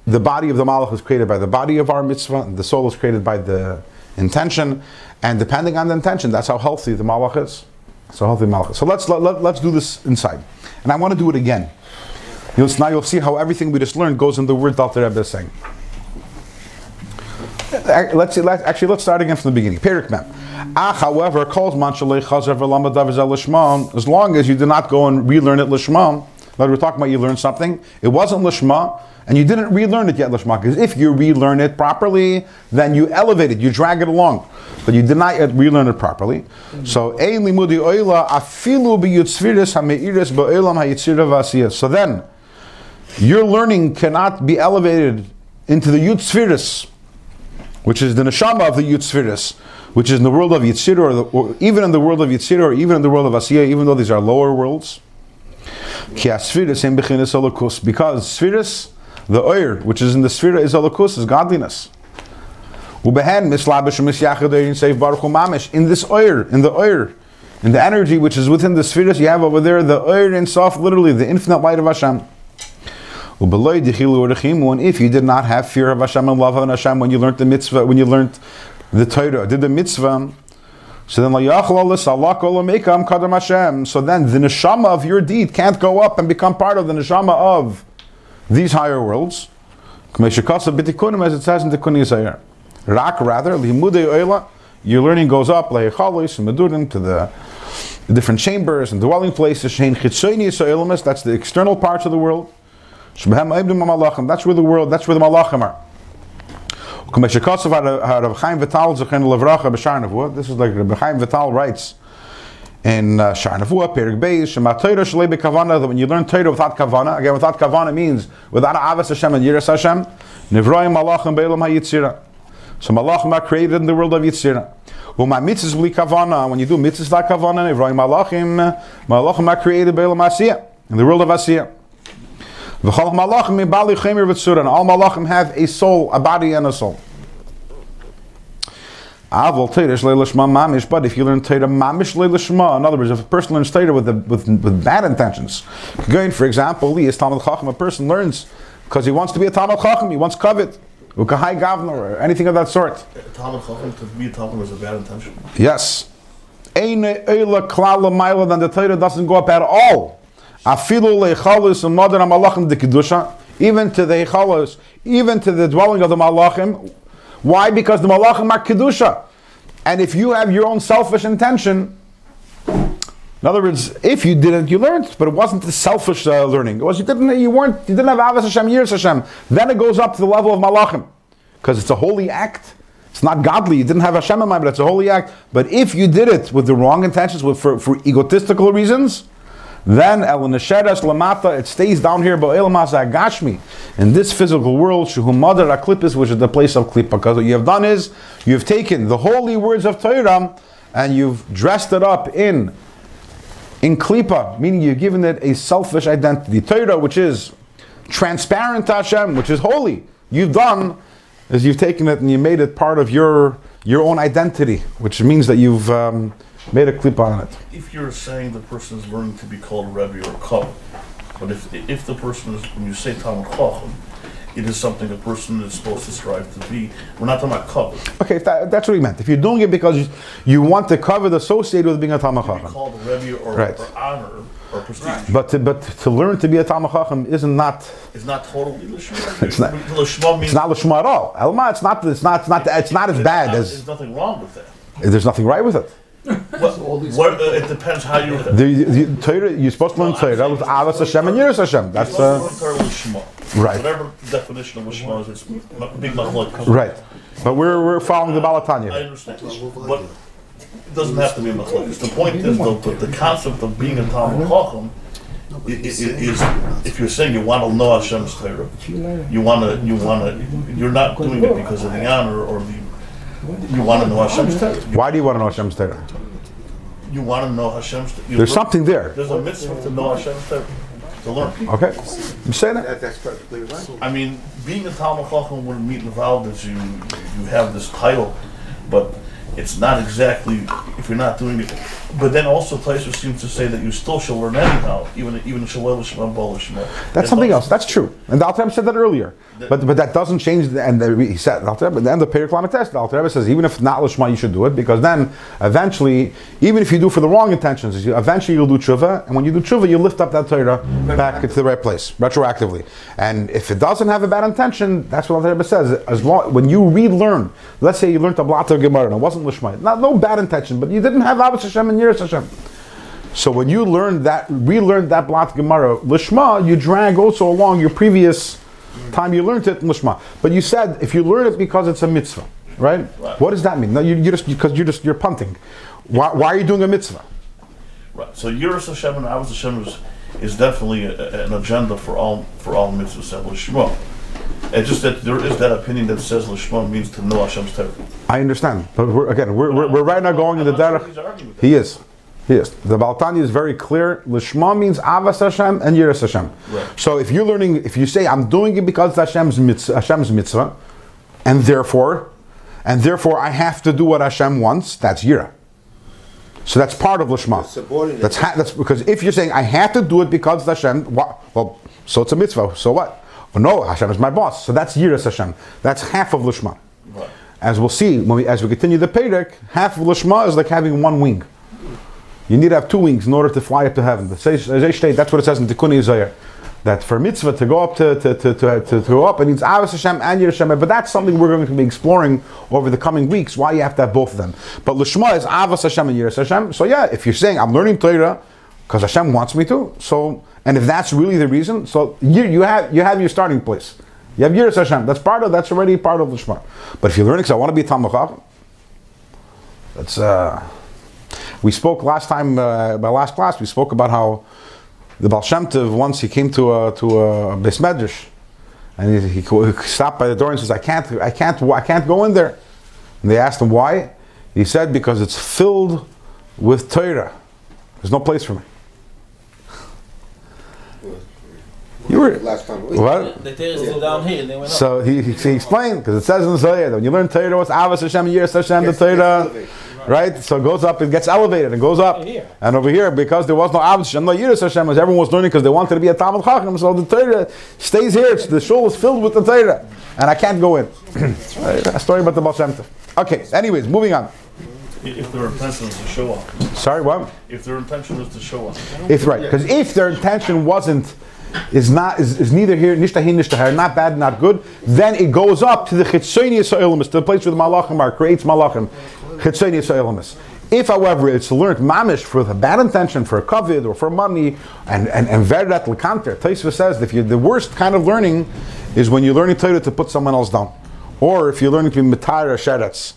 the body of the malach is created by the body of our mitzvah, and the soul is created by the intention, and depending on the intention, that's how healthy the malach is. So healthy malach. So let's let, let, let's do this inside, and I want to do it again. You'll, now you'll see how everything we just learned goes in the word Alter Rebbe is saying. Let's see. Let's, actually, let's start again from the beginning. Perik mem. Ah, however, calls man shalei chazer v'lama daviz el. As long as you did not go and relearn it lishma. Like we're talking about, you learned something. It wasn't lishma, and you didn't relearn it yet lishma. Because if you relearn it properly, then you elevate it, you drag it along. But you did not yet relearn it properly. So ein limudi oila afilu biyutzviris hameiris ba'olam hayitzira v'asiyas. So then, your learning cannot be elevated into the Yud Sfiris, which is the neshama of the Yud Sfiris, which is in the world of Yitzir, or, or even in the world of Yitzir, or even in the world of Asiya, even though these are lower worlds. Because Sfiris, the oir, which is in the Sfira, is holokus, is godliness. In this oir, in the oir, in the energy which is within the Sfiris, you have over there the oir in soft, literally the infinite light of Hashem. And if you did not have fear of Hashem and love of Hashem when you learned the mitzvah, when you learned the Torah, did the mitzvah, so then. So then, the neshama of your deed can't go up and become part of the neshama of these higher worlds. As it says in the Kuni Yisayir. Rak rather. Your learning goes up to the, different chambers and dwelling places. That's the external parts of the world. That's where the world, that's where the Malachim are. This is like Rav Chaim Vital writes in uh, Shar Perik Beis, that when you learn Torah without Kavana, again, without Kavana means without Avas Hashem and Yiras Hashem, Nivroim Malachim Be'elam HaYitzira. So Malachim are created in the world of Yitzira. When you do mitzvahs without kavana, Nivroim Malachim, Malachim are created Be'elam Asiyah, in the world of Asiyah. And all malachim have a soul, a body and a soul. Ah, Avol Torah shlei l'shma mamish. But if you learn Torah mamish shlei l'shma, in other words, if a person learns Torah with, the, with, with bad intentions, going for example, Li is Talmud Chacham, a person learns because he wants to be a Talmud Chacham, he wants kavod, ukahai gavna, or anything of that sort. Talmud Chacham, to be a Talmud is a bad intention. Yes. Ein eila klala maila, then the Torah doesn't go up at all. Afilu leichalus and modern malachim de kedusha, even to the eichalus, even to the dwelling of the malachim. Why? Because the malachim are kedusha, and if you have your own selfish intention, in other words, if you didn't, you learned, but it wasn't the selfish uh, learning. It was you didn't, you weren't, you didn't have ahavas Hashem, yiras Hashem. Then it goes up to the level of malachim, because it's a holy act. It's not godly. You didn't have Hashem in mind, but it's a holy act. But if you did it with the wrong intentions, with, for, for egotistical reasons, then el nesheres lamata, it stays down here, but gashmi, in this physical world, shuhu mother aklipis, which is the place of klipa. Because what you have done is you've taken the holy words of Torah and you've dressed it up in in klipa, meaning you've given it a selfish identity. Torah, which is transparent to Hashem, which is holy, you've done is you've taken it and you made it part of your your own identity, which means that you've um, made a clip on it. If you're saying the person is learning to be called Rebbe or Kavod, but if, if the person is, when you say Talmud Chacham, it is something a person is supposed to strive to be. We're not talking about Kavod. Okay, if that, that's what he meant. If you're doing it because you, you want the cover the associated with being a Talmud Chacham. called a Rebbe or, Right. or honor or prestige But to, but to learn to be a Talmud Chacham isn't not is not totally Lishma. It's not- Lishma it's not at all. Elma, it's not it's not it's not it's not as bad not- as There's nothing wrong with that. there's nothing right with it. What, what, uh, it depends how you. The, the, Torah, you're supposed to learn Torah with Ahavas Hashem and Yiras Hashem. That's uh, Right. Whatever definition of Lishma is, it's m- big machlok. right. But we're we're following the Baal HaTanya. I understand, but it doesn't have to be a machlokes. The point is, though, the, the concept of being a Talmud Chacham i- i- i- is, if you're saying you want to know Hashem's Torah, you want to, you want to, you're not doing it because of the honor or the, you want to know Hashem's Torah. You- Why do you want to know Hashem's Torah? You want to know Hashem's. Torah. There's something there. There's a mitzvah to know Hashem's Torah, to learn. Okay, I'm saying that. That, that's perfectly right. I mean, being a Talmud Chacham would mean involved that you you have this title, but it's not exactly if you're not doing it. But then also Taisha seems to say that you still shall learn anyhow, even even Shalom Bala Shema. That's something else. That's true. And the Alter Rebbe said that earlier. But but that doesn't change. The, and the, he said the Alter Rebbe, then the Periklamet test. The Alter Rebbe says even if not lishma, you should do it because then eventually, even if you do for the wrong intentions, you, eventually you'll do tshuva, and when you do tshuva, you lift up that Torah back into the right place retroactively. And if it doesn't have a bad intention, that's what Alter Rebbe says. As long when you relearn, let's say you learned a blata Gemara and it wasn't lishma, not no bad intention, but you didn't have Ahavas Hashem Yiras Hashem. So when you learn that, relearn that blot Gemara lishma, you drag also along your previous time you learned it lishma. But you said if you learn it because it's a mitzvah, right? Right. What does that mean? No, you, you just because you're just you're punting. Why, why are you doing a mitzvah? Right. So Yiras Hashem and Ahavas Hashem is, is definitely a, an agenda for all for all mitzvahs Lishma. It's just that there is that opinion that says Lishma means to know Hashem's Torah. I understand, but we're, again, we're, we're, we're right now going in the I'm sure derech. arguing with that. He is. He is. The Baal HaTanya is very clear. Lishma means Ahavas Hashem and Yiras Hashem. Right. So if you're learning, if you say, I'm doing it because it's Hashem's mitzvah, Hashem's mitzvah, and therefore, and therefore I have to do what Hashem wants, that's Yira. So that's part of Lishma. That's, ha- that's because if you're saying, I have to do it because it's Hashem, what, well, so it's a mitzvah, so what? Well, no, Hashem is my boss. So that's Yiras Hashem. That's half of Lishma. Right. As we'll see when we, as we continue the Perek, half of Lishma is like having one wing. You need to have two wings in order to fly up to heaven. The Zay Shtei, That's what it says in Tikkunei Zohar. That for mitzvah to go up to, to, to, to, to, to go up, it needs Ahavas Hashem and Hashem. But that's something we're going to be exploring over the coming weeks. Why you have to have both of them. But Lishma is Ahavas Hashem and Hashem. So yeah, if you're saying I'm learning Torah because Hashem wants me to, so And if that's really the reason, so you, you have you have your starting place. You have Yiras Hashem. That's part of that's already part of the Shema. But if you're learning, because I want to be Chacham, that's uh, we spoke last time, uh, my last class, we spoke about how the Baal Shem once he came to a, to a Beis Medrash, and he, he stopped by the door and says, I can't, I can't, I can't go in there. And they asked him why. He said, because it's filled with Torah. There's no place for me. You were, Last time. what? The Torah is still down here, they went up. So he, he, he explained, because it says in the Zohar that when you learn Torah, what's Ahavas Hashem, Yiras Hashem, the Gets- gets Torah, right? So it goes up, it gets elevated, it goes up. Here. And over here, because there was no Ahavas Hashem, no Yiras Hashem, as everyone was learning because they wanted to be a Talmud Chacham, so the Torah stays here. It's, the shul is filled with the Torah. And I can't go in. a story about the Baal Shem Tov. Okay, anyways, moving on. If their intention is to show up. Sorry, what? If their intention was to show up. If right, because if their intention wasn't, is not, is, is neither here, nishtahin, nishtahar, not bad, not good, then it goes up to the chitzonius ha'ilmus, to the place where the malachim are, creates malachim, chitzonius ha'ilmus. If, however, it's learned mamish for the bad intention, for a kavod or for money, and and and verat lekanter, Taisva says that if you the worst kind of learning is when you're learning to put someone else down, or if you're learning to be mitayra sheretz.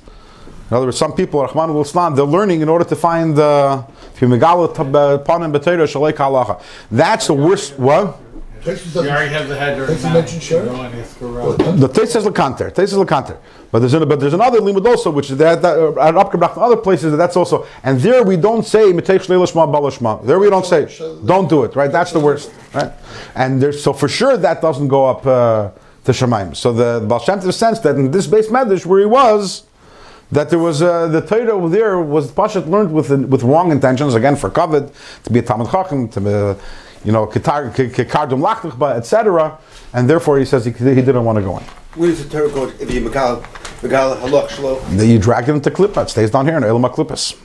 In other words, some people, Rachmana litzlan, they're learning in order to find uh, shalei halacha. That's the worst. What? Texas You already have the header. Texas now. mentioned Sharon? Go on, it's correct. Well, The Tais says lekanter. Tais says lekanter. But there's an, but there's another limud also, which is that, that uh, at Upkebrach and other places that's also. And there we don't say mitech shlei lishma balishma. There we don't say. Don't do it. Right. That's the worst. Right. And there's so for sure that doesn't go up uh, to Shemaim. So the, the Baal Shem Tov sense that in this beis medrash where he was. That there was uh, the Torah over there was Pashat learned with with wrong intentions again for kavod to be a Talmud Chacham to be, you know Kitar Kikardum Lachtuchba etc. And therefore he says he, he didn't want to go in. Where does the Torah go if you megal megal halach shlo? Then you drag it into Klippa. It stays down here in Elam Klippus.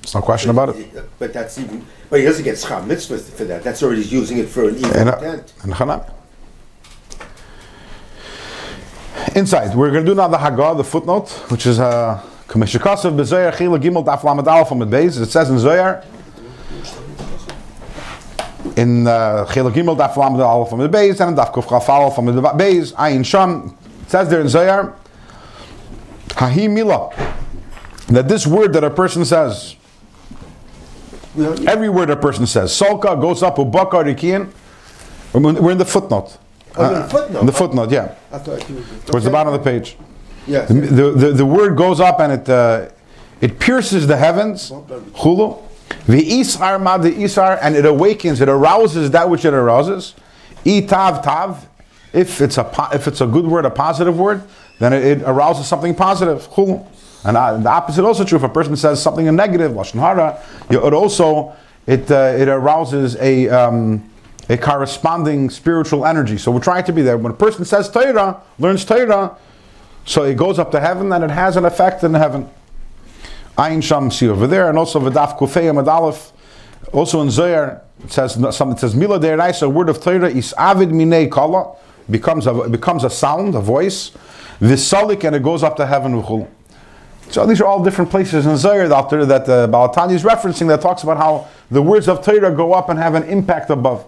There's no question about it. But that's even. But he doesn't get schar mitzvah for that. That's already using it for an evil And, uh, intent. and Hanan. Inside, we're going to do now the Haggah, the footnote, which is a uh, Kameshikasav Bezoyar Chila Gimel Daf Lamed Aleph Amid Beis. It says in Zohar, in uh, Chila Gimel Daf Lamed Aleph Amid Beis, and Daf Kuf Chaf Aleph Amid Beis, Ayin Sham. It says there in Zohar, Hahi Mila, that this word that a person says, every word a person says, Solka goes up, Ubaka Rikian, we're in the footnote. Oh, in the footnote? The footnote, yeah. I thought you. Towards the bottom of the page. Yes. The, the, the word goes up and it uh, it pierces the heavens. Chulu. V'isar ma the isar and it awakens, it arouses that which it arouses. I tav. If it's a if it's a good word, a positive word, then it, arouses something positive. And uh, the opposite also true. If a person says something a negative, lashon hara, it also it uh, it arouses a um, a corresponding spiritual energy. So we're trying to be there. When a person says Torah, learns Torah, so it goes up to heaven and it has an effect in heaven. Ayin Sham see over there, and also Vidaf Kufei Amad. Also in Zohar, it says something. It says Mila Deiraisa, a word of Torah is Avid Minei Kala, becomes a becomes a sound, a voice. the Visalik, and it goes up to heaven. So these are all different places in Zohar there that uh, Baal HaTanya is referencing that talks about how the words of Torah go up and have an impact above.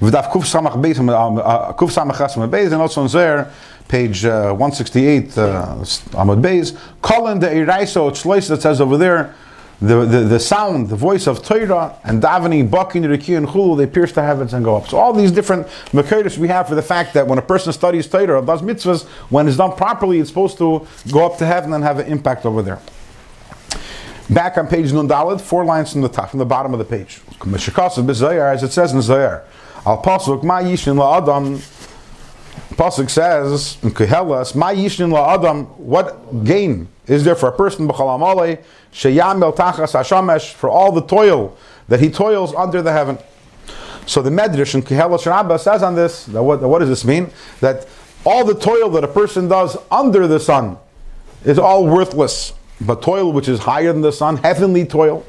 V'daf Kuf Samach Beis, uh, Beis, and also in Zohar, page uh, 168, uh, Amud Beis, Colin the Iraiso, that says over there, the, the, the sound, the voice of Torah, and davening, Bakin, Riki, and Chulu, they pierce the heavens and go up. So all these different Makaitis we have for the fact that when a person studies Torah, does mitzvahs, when it's done properly, it's supposed to go up to heaven and have an impact over there. Back on page Nun Daled, four lines from the top, from the bottom of the page. As it says in Zohar, Al Ma Yishin La Adam, Pasuk says in Koheles, Ma Yishin La Adam, what gain is there for a person, B'chalam Alei, Sheyam El Tachas Hashamesh, for all the toil that he toils under the heaven. So the Medrash in Koheles Rabbah says on this, that what, what does this mean? That all the toil that a person does under the sun is all worthless. But toil which is higher than the sun, heavenly toil,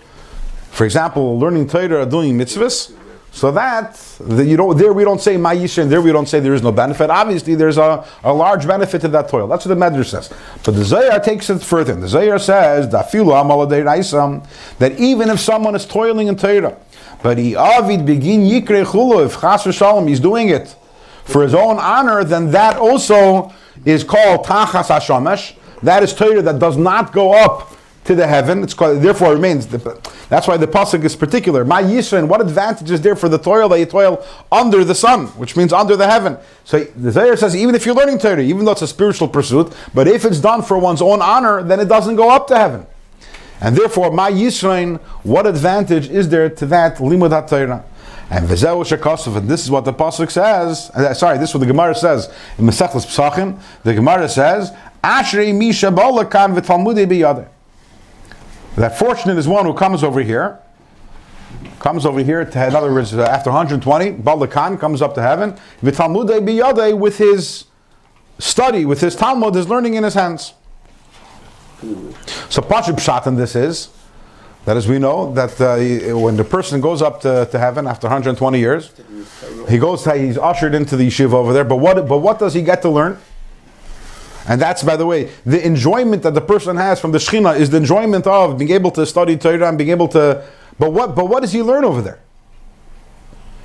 for example, learning Torah or doing mitzvahs, So that, the, you don't, there we don't say ma'isha, and there we don't say there is no benefit. Obviously, there's a, a large benefit to that toil. That's what the Medrash says. But the Zohar takes it further. The Zohar says, that even if someone is toiling in Torah, but he avid begin yikre chulu, if chas v'shalom, he's doing it for his own honor, then that also is called tachas hashamesh. That is Torah that does not go up to the heaven. It's called, therefore it remains. That's why the pasuk is particular. My Yisrael, what advantage is there for the toil that you toil under the sun, which means under the heaven? So the Zohar says, even if you're learning Torah, even though it's a spiritual pursuit, but if it's done for one's own honor, then it doesn't go up to heaven. And therefore, my Yisrael, what advantage is there to that limud Torah? And Vizel Shakosov, and this is what the pasuk says. uh, sorry, this is what the Gemara says in Mesechus Psachim. The Gemara says, "Ashrei misha balakan v'talmudei biyadeh." That fortunate is one who comes over here, comes over here to, in other words, uh, after 120, balakan comes up to heaven, v'talmudei biyadeh with his study, with his Talmud, his learning in his hands. So in this is that as we know that uh, when the person goes up to, to heaven after 120 years, he goes he's ushered into the yeshiva over there. But what but what does he get to learn? And that's by the way the enjoyment that the person has from the Shechina is the enjoyment of being able to study Torah and being able to. But what but what does he learn over there?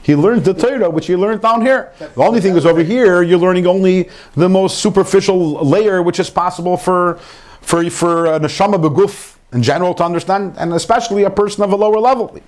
He learns the Torah, which he learned down here. The only thing is over here, you're learning only the most superficial layer, which is possible for for for a neshama beguf in general to understand, and especially a person of a lower level.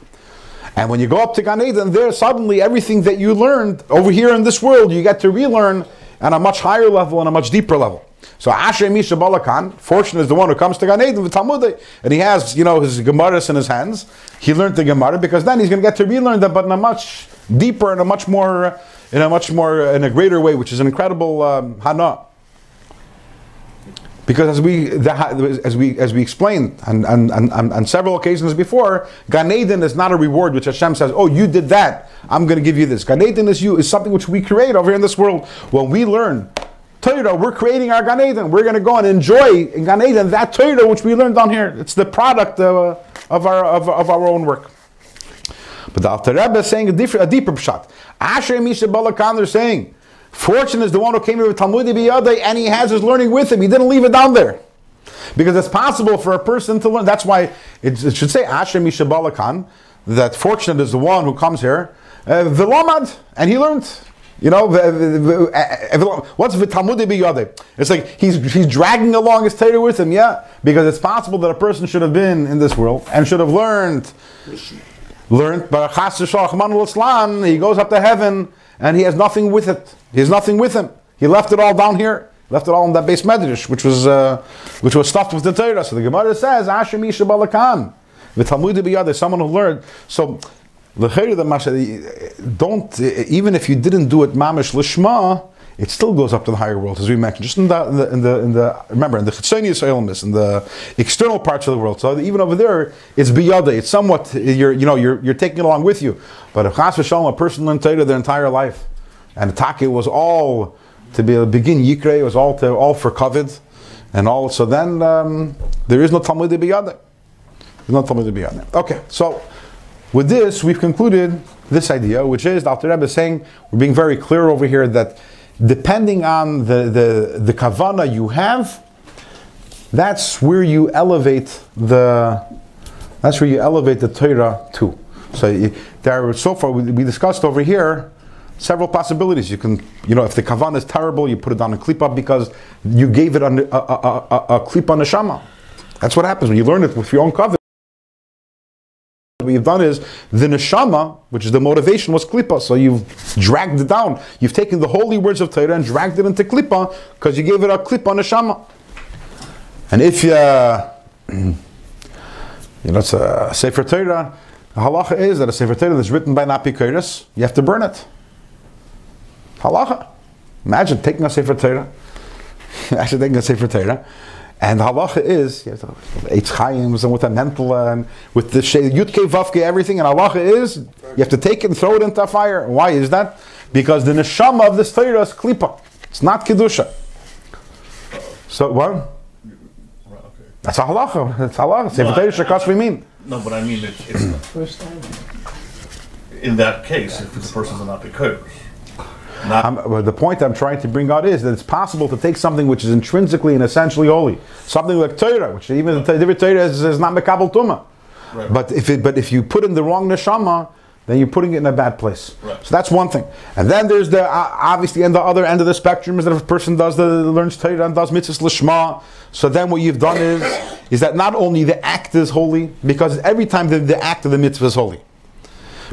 And when you go up to Gan Eden, there suddenly everything that you learned over here in this world, you get to relearn on a much higher level and a much deeper level. So Asher Misha Balakan, fortunate is the one who comes to Gan Eden with Talmud, and he has, you know, his Gemaras in his hands. He learned the Gemara because then he's going to get to relearn that, but in a much deeper and a much more, in a much more, in a greater way, which is an incredible um, hana. Because as we the, as we as we explained on, on, on, on several occasions before, Gan Eden is not a reward which Hashem says, "Oh, you did that, I'm going to give you this." Gan Eden is you is something which we create over here in this world. When we learn Torah, we're creating our Gan Eden. We're going to go and enjoy in Gan Eden that Torah which we learned down here. It's the product uh, of our of, of our own work. But the Alter Rebbe is saying a, different, a deeper shot. Asher Misha Balakan, they're saying, fortunate is the one who came here with Talmud Biyadeh and he has his learning with him. He didn't leave it down there. Because it's possible for a person to learn. That's why it, it should say Asher Misha Balakan, that fortunate is the one who comes here, uh, Vilomad, and he learned. You know, what's Talmud Biyadeh? It's like he's, he's dragging along his Torah with him, yeah? Because it's possible that a person should have been in this world and should have learned learned, but he goes up to heaven and he has nothing with it. He has nothing with him. He left it all down here. Left it all in that beis medrash, which was uh, which was stuffed with the Torah. So the Gemara says, "Asher Misha Balakan." The Talmud Biyad, someone who learned. So the the Masha, don't even if you didn't do it mamish lishma, it still goes up to the higher world, as we mentioned. Just in the in the, in the, in the remember in the chitzonius elements, in the external parts of the world. So even over there, it's biyada. It's somewhat you're you know you're you're taking it along with you. But if chas v'shalom, a person learned Torah their entire life, and taki was all to be begin yikre, it was all to all for kavod, and all. So then um, there is no talmud biyada. There's no talmud biyada. Okay, so. With this, we've concluded this idea, which is the Alter Rebbe is saying we're being very clear over here that depending on the, the, the kavana you have, that's where you elevate the that's where you elevate the Torah to. So there are so far we, discussed over here several possibilities. You can you know if the kavana is terrible, you put it on a klipa because you gave it a, a, a, a, a klipa neshama. That's what happens when you learn it with your own covenant. What you've done is the neshama, which is the motivation, was klipa. So you've dragged it down. You've taken the holy words of Torah and dragged it into klipa because you gave it a klipa neshama. And if you, you know, it's a sefer Torah. The halacha is that a sefer Torah that's written by an apikoros, you have to burn it. Halacha. Imagine taking a sefer Torah. Imagine taking a sefer Torah. And the halacha is, you have to- Eitz and with a mental, and with the Yudke, Vavke, everything, and halacha is, you have to take it and throw it into a fire. Why is that? Because the neshama of this Torah is klipa. It's not kedusha. So what? Right, okay. That's a halacha. That's halacha. Sefer Torah shekas mean. No, but I mean, it's, it's First time. in that case, if the person's an apikoros. Not, the point I'm trying to bring out is that it's possible to take something which is intrinsically and essentially holy, something like Torah, which even the Torah is, is not mekabel tuma. Right. But if it, but if you put in the wrong neshama, then you're putting it in a bad place. Right. So that's one thing. And then there's the uh, obviously and the other end of the spectrum is that if a person does the learns Torah and does mitzvahs lishma, so then what you've done is is that not only the act is holy because every time the, the act of the mitzvah is holy.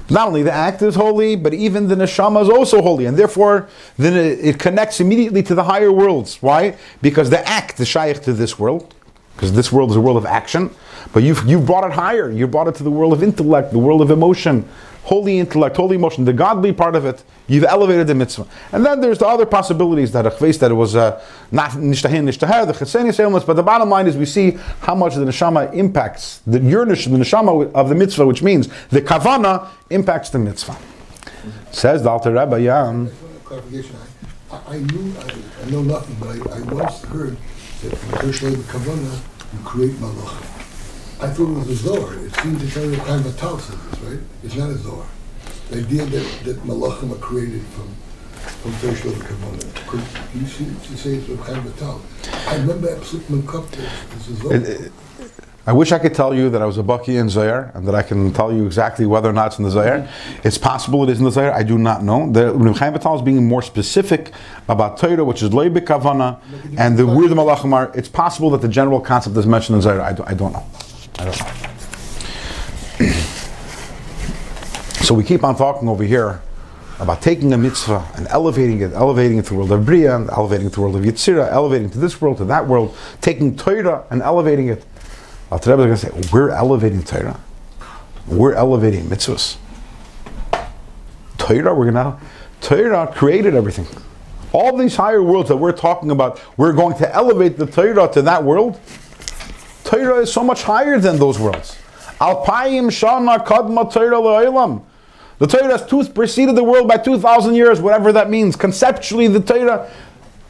Not only the act is holy, but even the neshama is also holy, and therefore then it, connects immediately to the higher worlds. Why? Because the act is shaykh to this world, because this world is a world of action, but you've you've brought it higher. You brought it to the world of intellect, the world of emotion, holy intellect, holy emotion, the godly part of it. You've elevated the mitzvah, and then there's the other possibilities that achves that it was uh, not nishtahin nishtaher the chesenis ailments. But the bottom line is we see how much the neshama impacts the your nesh- the neshama of the mitzvah, which means the kavana impacts the mitzvah. Says the Alter Rebbe, yeah. I- I knew, I, I know nothing, but I, I once heard that from Tershlev Kavana, you create malach. I thought it was a Zohar. It seems to you kind of a Tal says this, right? It's not a Zohar. The idea that, that malachim are created from, from Tershlev Kavana. Could you see, you say it's from kind of a Tal? I remember absolutely Cup, it's. It- it- I wish I could tell you that I was a Baki in Zohar and that I can tell you exactly whether or not it's in the Zohar. It's possible it is in the Zohar. I do not know. The Reb Chaim is being more specific about Torah, which is Leibik Kavana, and the word Malachim are. It's possible that the general concept is mentioned in Zohar. I don't, I don't know. I don't know. so we keep on talking over here about taking a mitzvah and elevating it, elevating it to the world of Bria, and elevating it to the world of Yitzira, elevating it to this world, to that world, taking Torah and elevating it. Alter Rebbe is going to say, we're elevating Torah. We're elevating mitzvahs. Torah, we're going to, Torah created everything. All these higher worlds that we're talking about, we're going to elevate the Torah to that world. Torah is so much higher than those worlds. Alpayim shana kadma Torah le'olam. The Torah has preceded the world by 2,000 years, whatever that means. Conceptually, the Torah,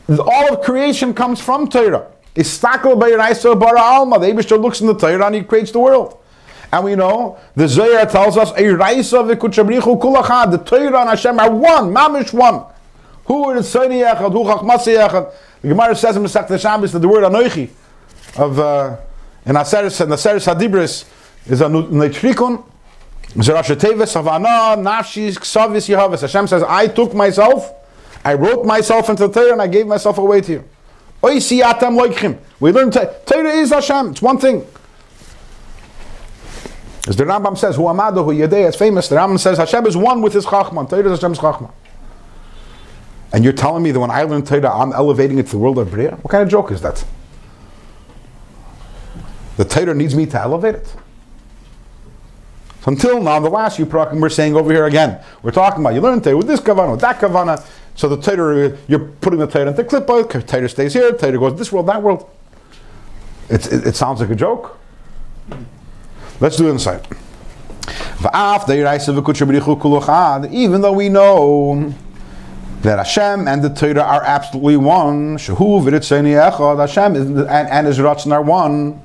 all of creation comes from Torah. Istakel b'yiraisa bara alma. The Abishter looks in the Torah and he creates the world. And we know the Zohar tells us Eiraisa v'kuchabrichu kulachad. The Torah and Hashem are one, mamish one. Who is Tzoni Echad? Who Chachmasi Echad? The Gemara says in Masech Shabbos that the word Anoichi of uh, in Aseres and Aseres Hadibris is a Neitrikun. Zerash Teves Havana Nafshi Ksavis Yehavas. Hashem says, I took myself, I wrote myself into the Torah, and I gave myself away to you. We learn Torah. Is Hashem. It's one thing. As the Rambam says, Hu Amado, Hu Yedei, it's famous. The Rambam says, Hashem is one with his Chachman. Torah is Hashem's Chachman. And you're telling me that when I learn Torah, I'm elevating it to the world of Bria? What kind of joke is that? The Torah needs me to elevate it. So until now, the last few prakim we're saying over here again, we're talking about you learn Torah with this kavana, with that kavana. So the Torah, you're putting the Torah into the clipboard. Torah stays here. Torah goes this world, that world. It's, it, it sounds like a joke. Let's do it inside. Even though we know that Hashem and the Torah are absolutely one, Hashem and, and His Ratzon are one.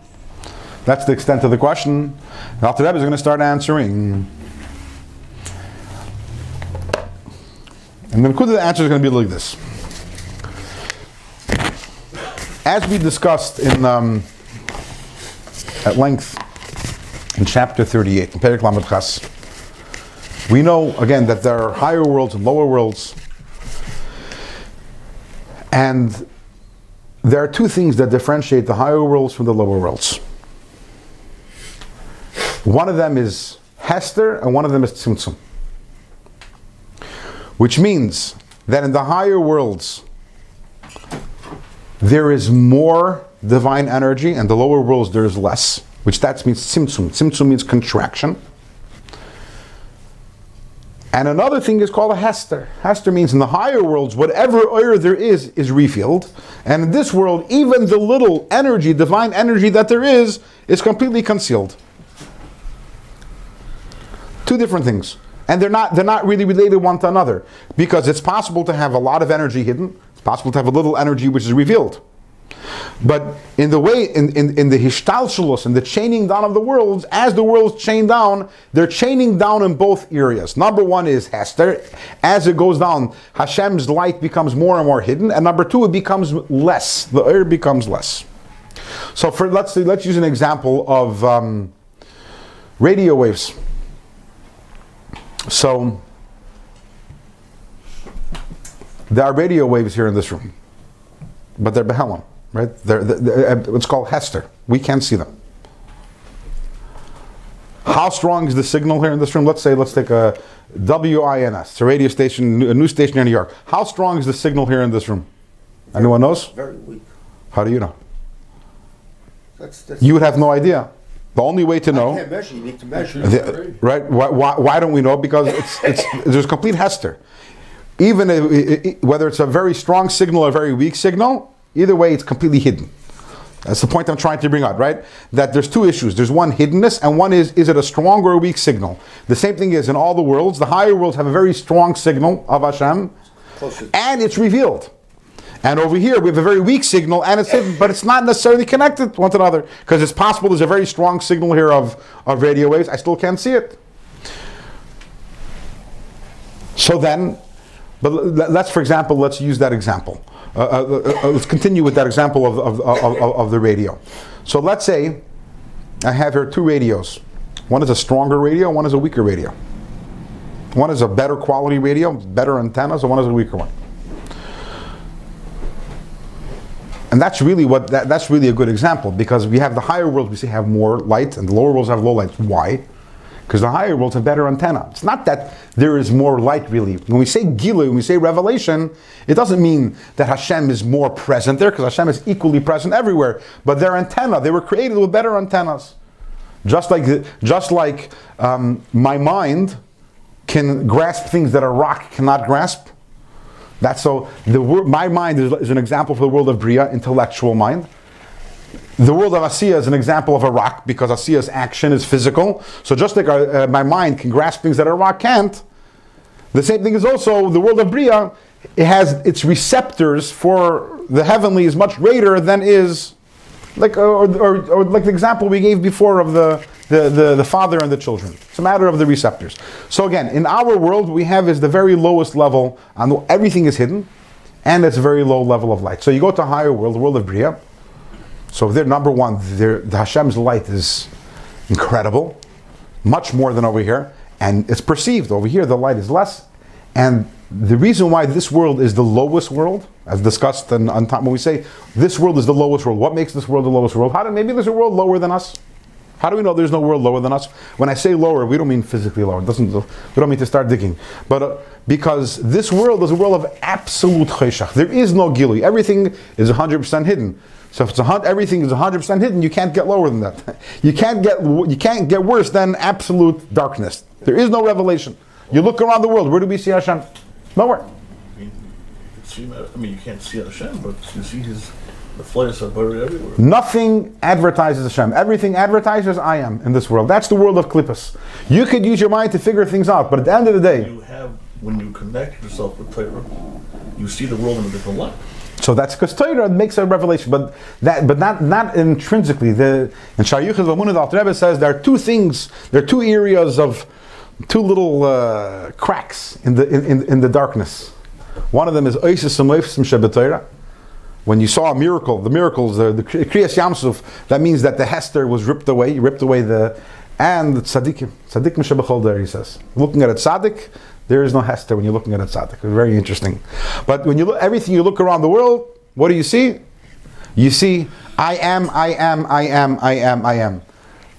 That's the extent of the question. Alter Rebbe is going to start answering. And the Nakuda answer is going to be like this. As we discussed in um, at length in chapter 38, in Lamed Chas, we know again that there are higher worlds and lower worlds. And there are two things that differentiate the higher worlds from the lower worlds. One of them is Hester and one of them is Tzimtzum. Which means that in the higher worlds, there is more divine energy, and the lower worlds there is less, which that means Tzimtzum. Tzimtzum means contraction. And another thing is called a Hester. Hester means in the higher worlds, whatever oil there is, is refilled. And in this world, even the little energy, divine energy that there is, is completely concealed. Two different things. And they're not, they're not really related one to another. Because it's possible to have a lot of energy hidden, it's possible to have a little energy which is revealed. But in the way, in, in, in the Hishtalshalos, and the chaining down of the worlds, as the worlds chain down, they're chaining down in both areas. Number one is Hester. As it goes down, Hashem's light becomes more and more hidden. And number two, it becomes less. The air becomes less. So for let's let's use an example of um, radio waves. So there are radio waves here in this room, but they're Behelim, right? They're, they're- uh, it's called Hester. We can't see them. How strong is the signal here in this room? Let's say, let's take a WINS, it's a radio station, a news station in New York. How strong is the signal here in this room? Anyone knows? Very weak. How do you know? That's, that's, You would have no idea. The only way to know. measure, you need to measure. The- right? Why, why, why don't we know? Because it's, it's there's complete hester. Even if, whether it's a very strong signal or a very weak signal, either way, it's completely hidden. That's the point I'm trying to bring out, right? That there's two issues. There's one hiddenness, and one is is it a strong or a weak signal? The same thing is in all the worlds. The higher worlds have a very strong signal of Hashem, and it's revealed. And over here we have a very weak signal, and it's hidden, but it's not necessarily connected one to another because it's possible there's a very strong signal here of, of radio waves. I still can't see it. So then, but let's, for example, let's use that example. Uh, uh, uh, let's continue with that example of, of, of, of, the radio. So let's say I have here two radios. One is a stronger radio, one is a weaker radio. One is a better quality radio, better antennas, one is a weaker one. And that's really what that, that's really a good example because we have the higher worlds we see have more light and the lower worlds have low light. Why? Because the higher worlds have better antenna. It's not that there is more light really. When we say Gilu, when we say revelation, it doesn't mean that Hashem is more present there because Hashem is equally present everywhere. But their antenna, they were created with better antennas. Just like the, just like um, my mind can grasp things that a rock cannot grasp. That's so. The my mind is, is an example for the world of bria, intellectual mind. The world of Asiya is an example of a rock because Asiya's action is physical. So just like uh, uh, my mind can grasp things that a rock can't, the same thing is also the world of bria. It has its receptors for the heavenly is much greater than is like or, or, or like the example we gave before of the, the, the, the father and the children. It's a matter of the receptors. So again, in our world, we have is the very lowest level, and everything is hidden, and it's a very low level of light. So you go to a higher world, the world of Bria. So they're number one. They're, the Hashem's light is incredible, much more than over here, and it's perceived. Over here, the light is less, and the reason why this world is the lowest world, as discussed in, on top, when we say this world is the lowest world, what makes this world the lowest world? How do maybe there's a world lower than us? How do we know there's no world lower than us? When I say lower, we don't mean physically lower. It doesn't, we don't mean to start digging. But uh, because this world is a world of absolute cheshach. There is no gili. Everything is 100% hidden. So if it's a, everything is 100% hidden, you can't get lower than that. You can't get you can't get worse than absolute darkness. There is no revelation. You look around the world. Where do we see Hashem? Nowhere. I mean, I mean, you can't see Hashem, but you see his, the flares are buried everywhere. Nothing advertises Hashem. Everything advertises I am in this world. That's the world of Klippas. You could use your mind to figure things out, but at the end of the day, You have, when you connect yourself with Torah, you see the world in a different light. so that's because Torah makes a revelation, but that, but not not intrinsically. The in Shayuchas Vamunah, the Alter Rebbe says there are two things, there are two areas of two little uh, cracks in the in, in, in the darkness. One of them is Oisis and Oisim Shebetayra. When you saw a miracle, the miracles, the, the Kriyas Yamsuf, that means that the Hester was ripped away, ripped away the, and the Tzaddikim, Tzaddikim Shebechol he says. Looking at a Tzaddik, there is no Hester when you're looking at a Tzaddik. It's very interesting. But when you look, everything you look around the world, what do you see? You see, I am, I am, I am, I am, I am.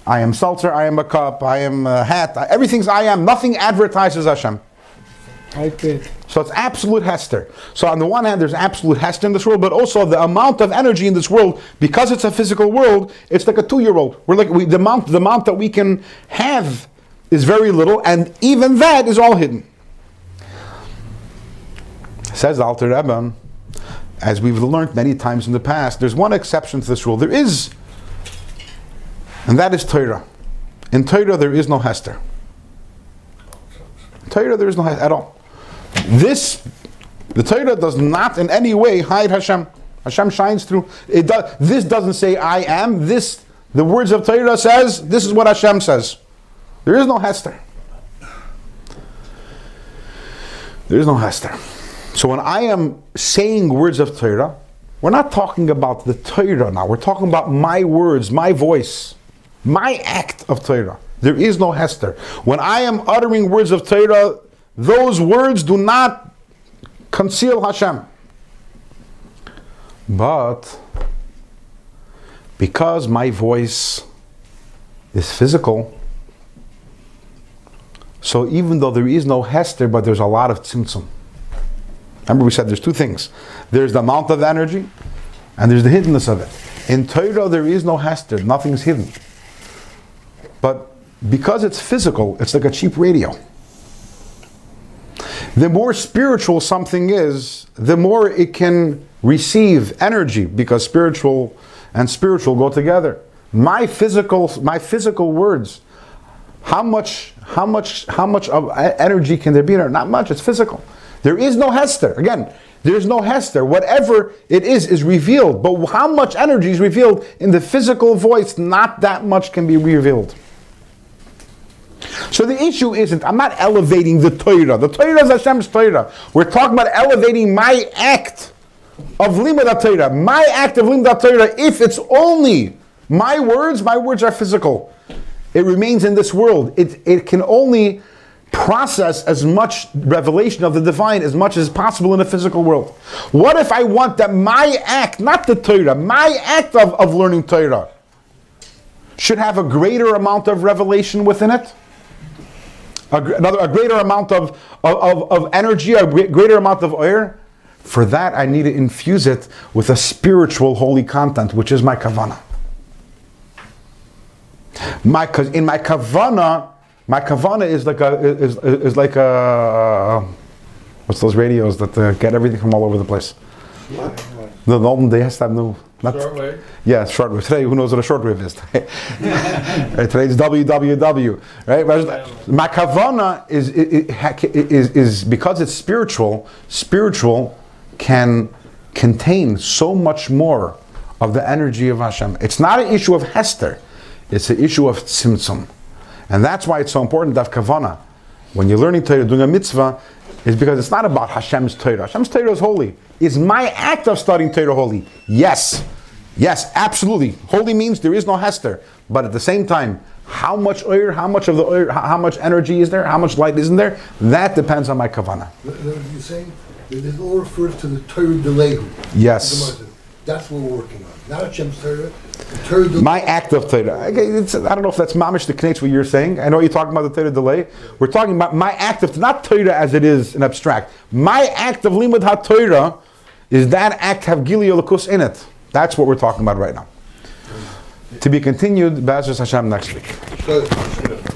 I am seltzer, I am a cup, I am a hat, everything's I am. Nothing advertises Hashem. iPad. So it's absolute Hester. So on the one hand, there's absolute Hester in this world, but also the amount of energy in this world, because it's a physical world, it's like a two-year-old. We're like we, the amount the amount that we can have is very little, and even that is all hidden. Says Alter Rebbe, as we've learned many times in the past, there's one exception to this rule. There is, and that is Torah. In Torah, there is no Hester. In Torah, there is no Hester at all. This, the Torah does not in any way hide Hashem. Hashem shines through. It does, this doesn't say I am. This the words of Torah says. This is what Hashem says. There is no Hester. There is no Hester. So when I am saying words of Torah, we're not talking about the Torah now. We're talking about my words, my voice, my act of Torah. There is no Hester. When I am uttering words of Torah, those words do not conceal Hashem. But because my voice is physical, so even though there is no Hester, but there's a lot of tzimtzum. Remember, we said there's two things there's the amount of energy, and there's the hiddenness of it. In Torah, there is no Hester, nothing's hidden. But because it's physical, it's like a cheap radio. The more spiritual something is, the more it can receive energy because spiritual and spiritual go together. My physical, my physical words, how much, how much, how much of energy can there be in there? Not much. It's physical. There is no Hester. Again, there's no Hester. Whatever it is is revealed. But how much energy is revealed in the physical voice? Not that much can be revealed. So the issue isn't, I'm not elevating the Torah. The Torah is Hashem's Torah. We're talking about elevating my act of Limud Torah. My act of Limud Torah, if it's only my words, my words are physical. It remains in this world. It, it can only process as much revelation of the divine as much as possible in the physical world. What if I want that my act, not the Torah, my act of, of learning Torah, should have a greater amount of revelation within it? A, another, a greater amount of, of, of energy, a greater amount of air. For that, I need to infuse it with a spiritual holy content, which is my kavana. My, because in my kavana, my kavana is like a is, is like a what's those radios that uh, get everything from all over the place. The olden days have no not, shortwave? Yeah, shortwave. Today, who knows what a shortwave is? Today it's www, right? Makavana is, is, is, because it's spiritual, spiritual can contain so much more of the energy of Hashem. It's not an issue of Hester, it's an issue of Tzimtzum. And that's why it's so important to have Kavana. When you're learning Torah, doing a mitzvah, is because it's not about Hashem's Torah. Hashem's Torah is holy. Is my act of studying Torah holy? Yes. Yes, absolutely. Holy means there is no Hester. But at the same time, how much oil, how much of the oil, how much energy is there, how much light isn't there, that depends on my kavana. You're saying that it all refers to the Torah delay. Yes. That's what we're working on. Not Hashem's Torah. My act of Torah. I don't know if that's mamish the knates what you're saying. I know you're talking about the Torah delay. We're talking about my act of, not Torah as it is in abstract. My act of limud ha-Torah is that act have gili olakus in it. That's what we're talking about right now. To be continued, Bazras Hashem next week.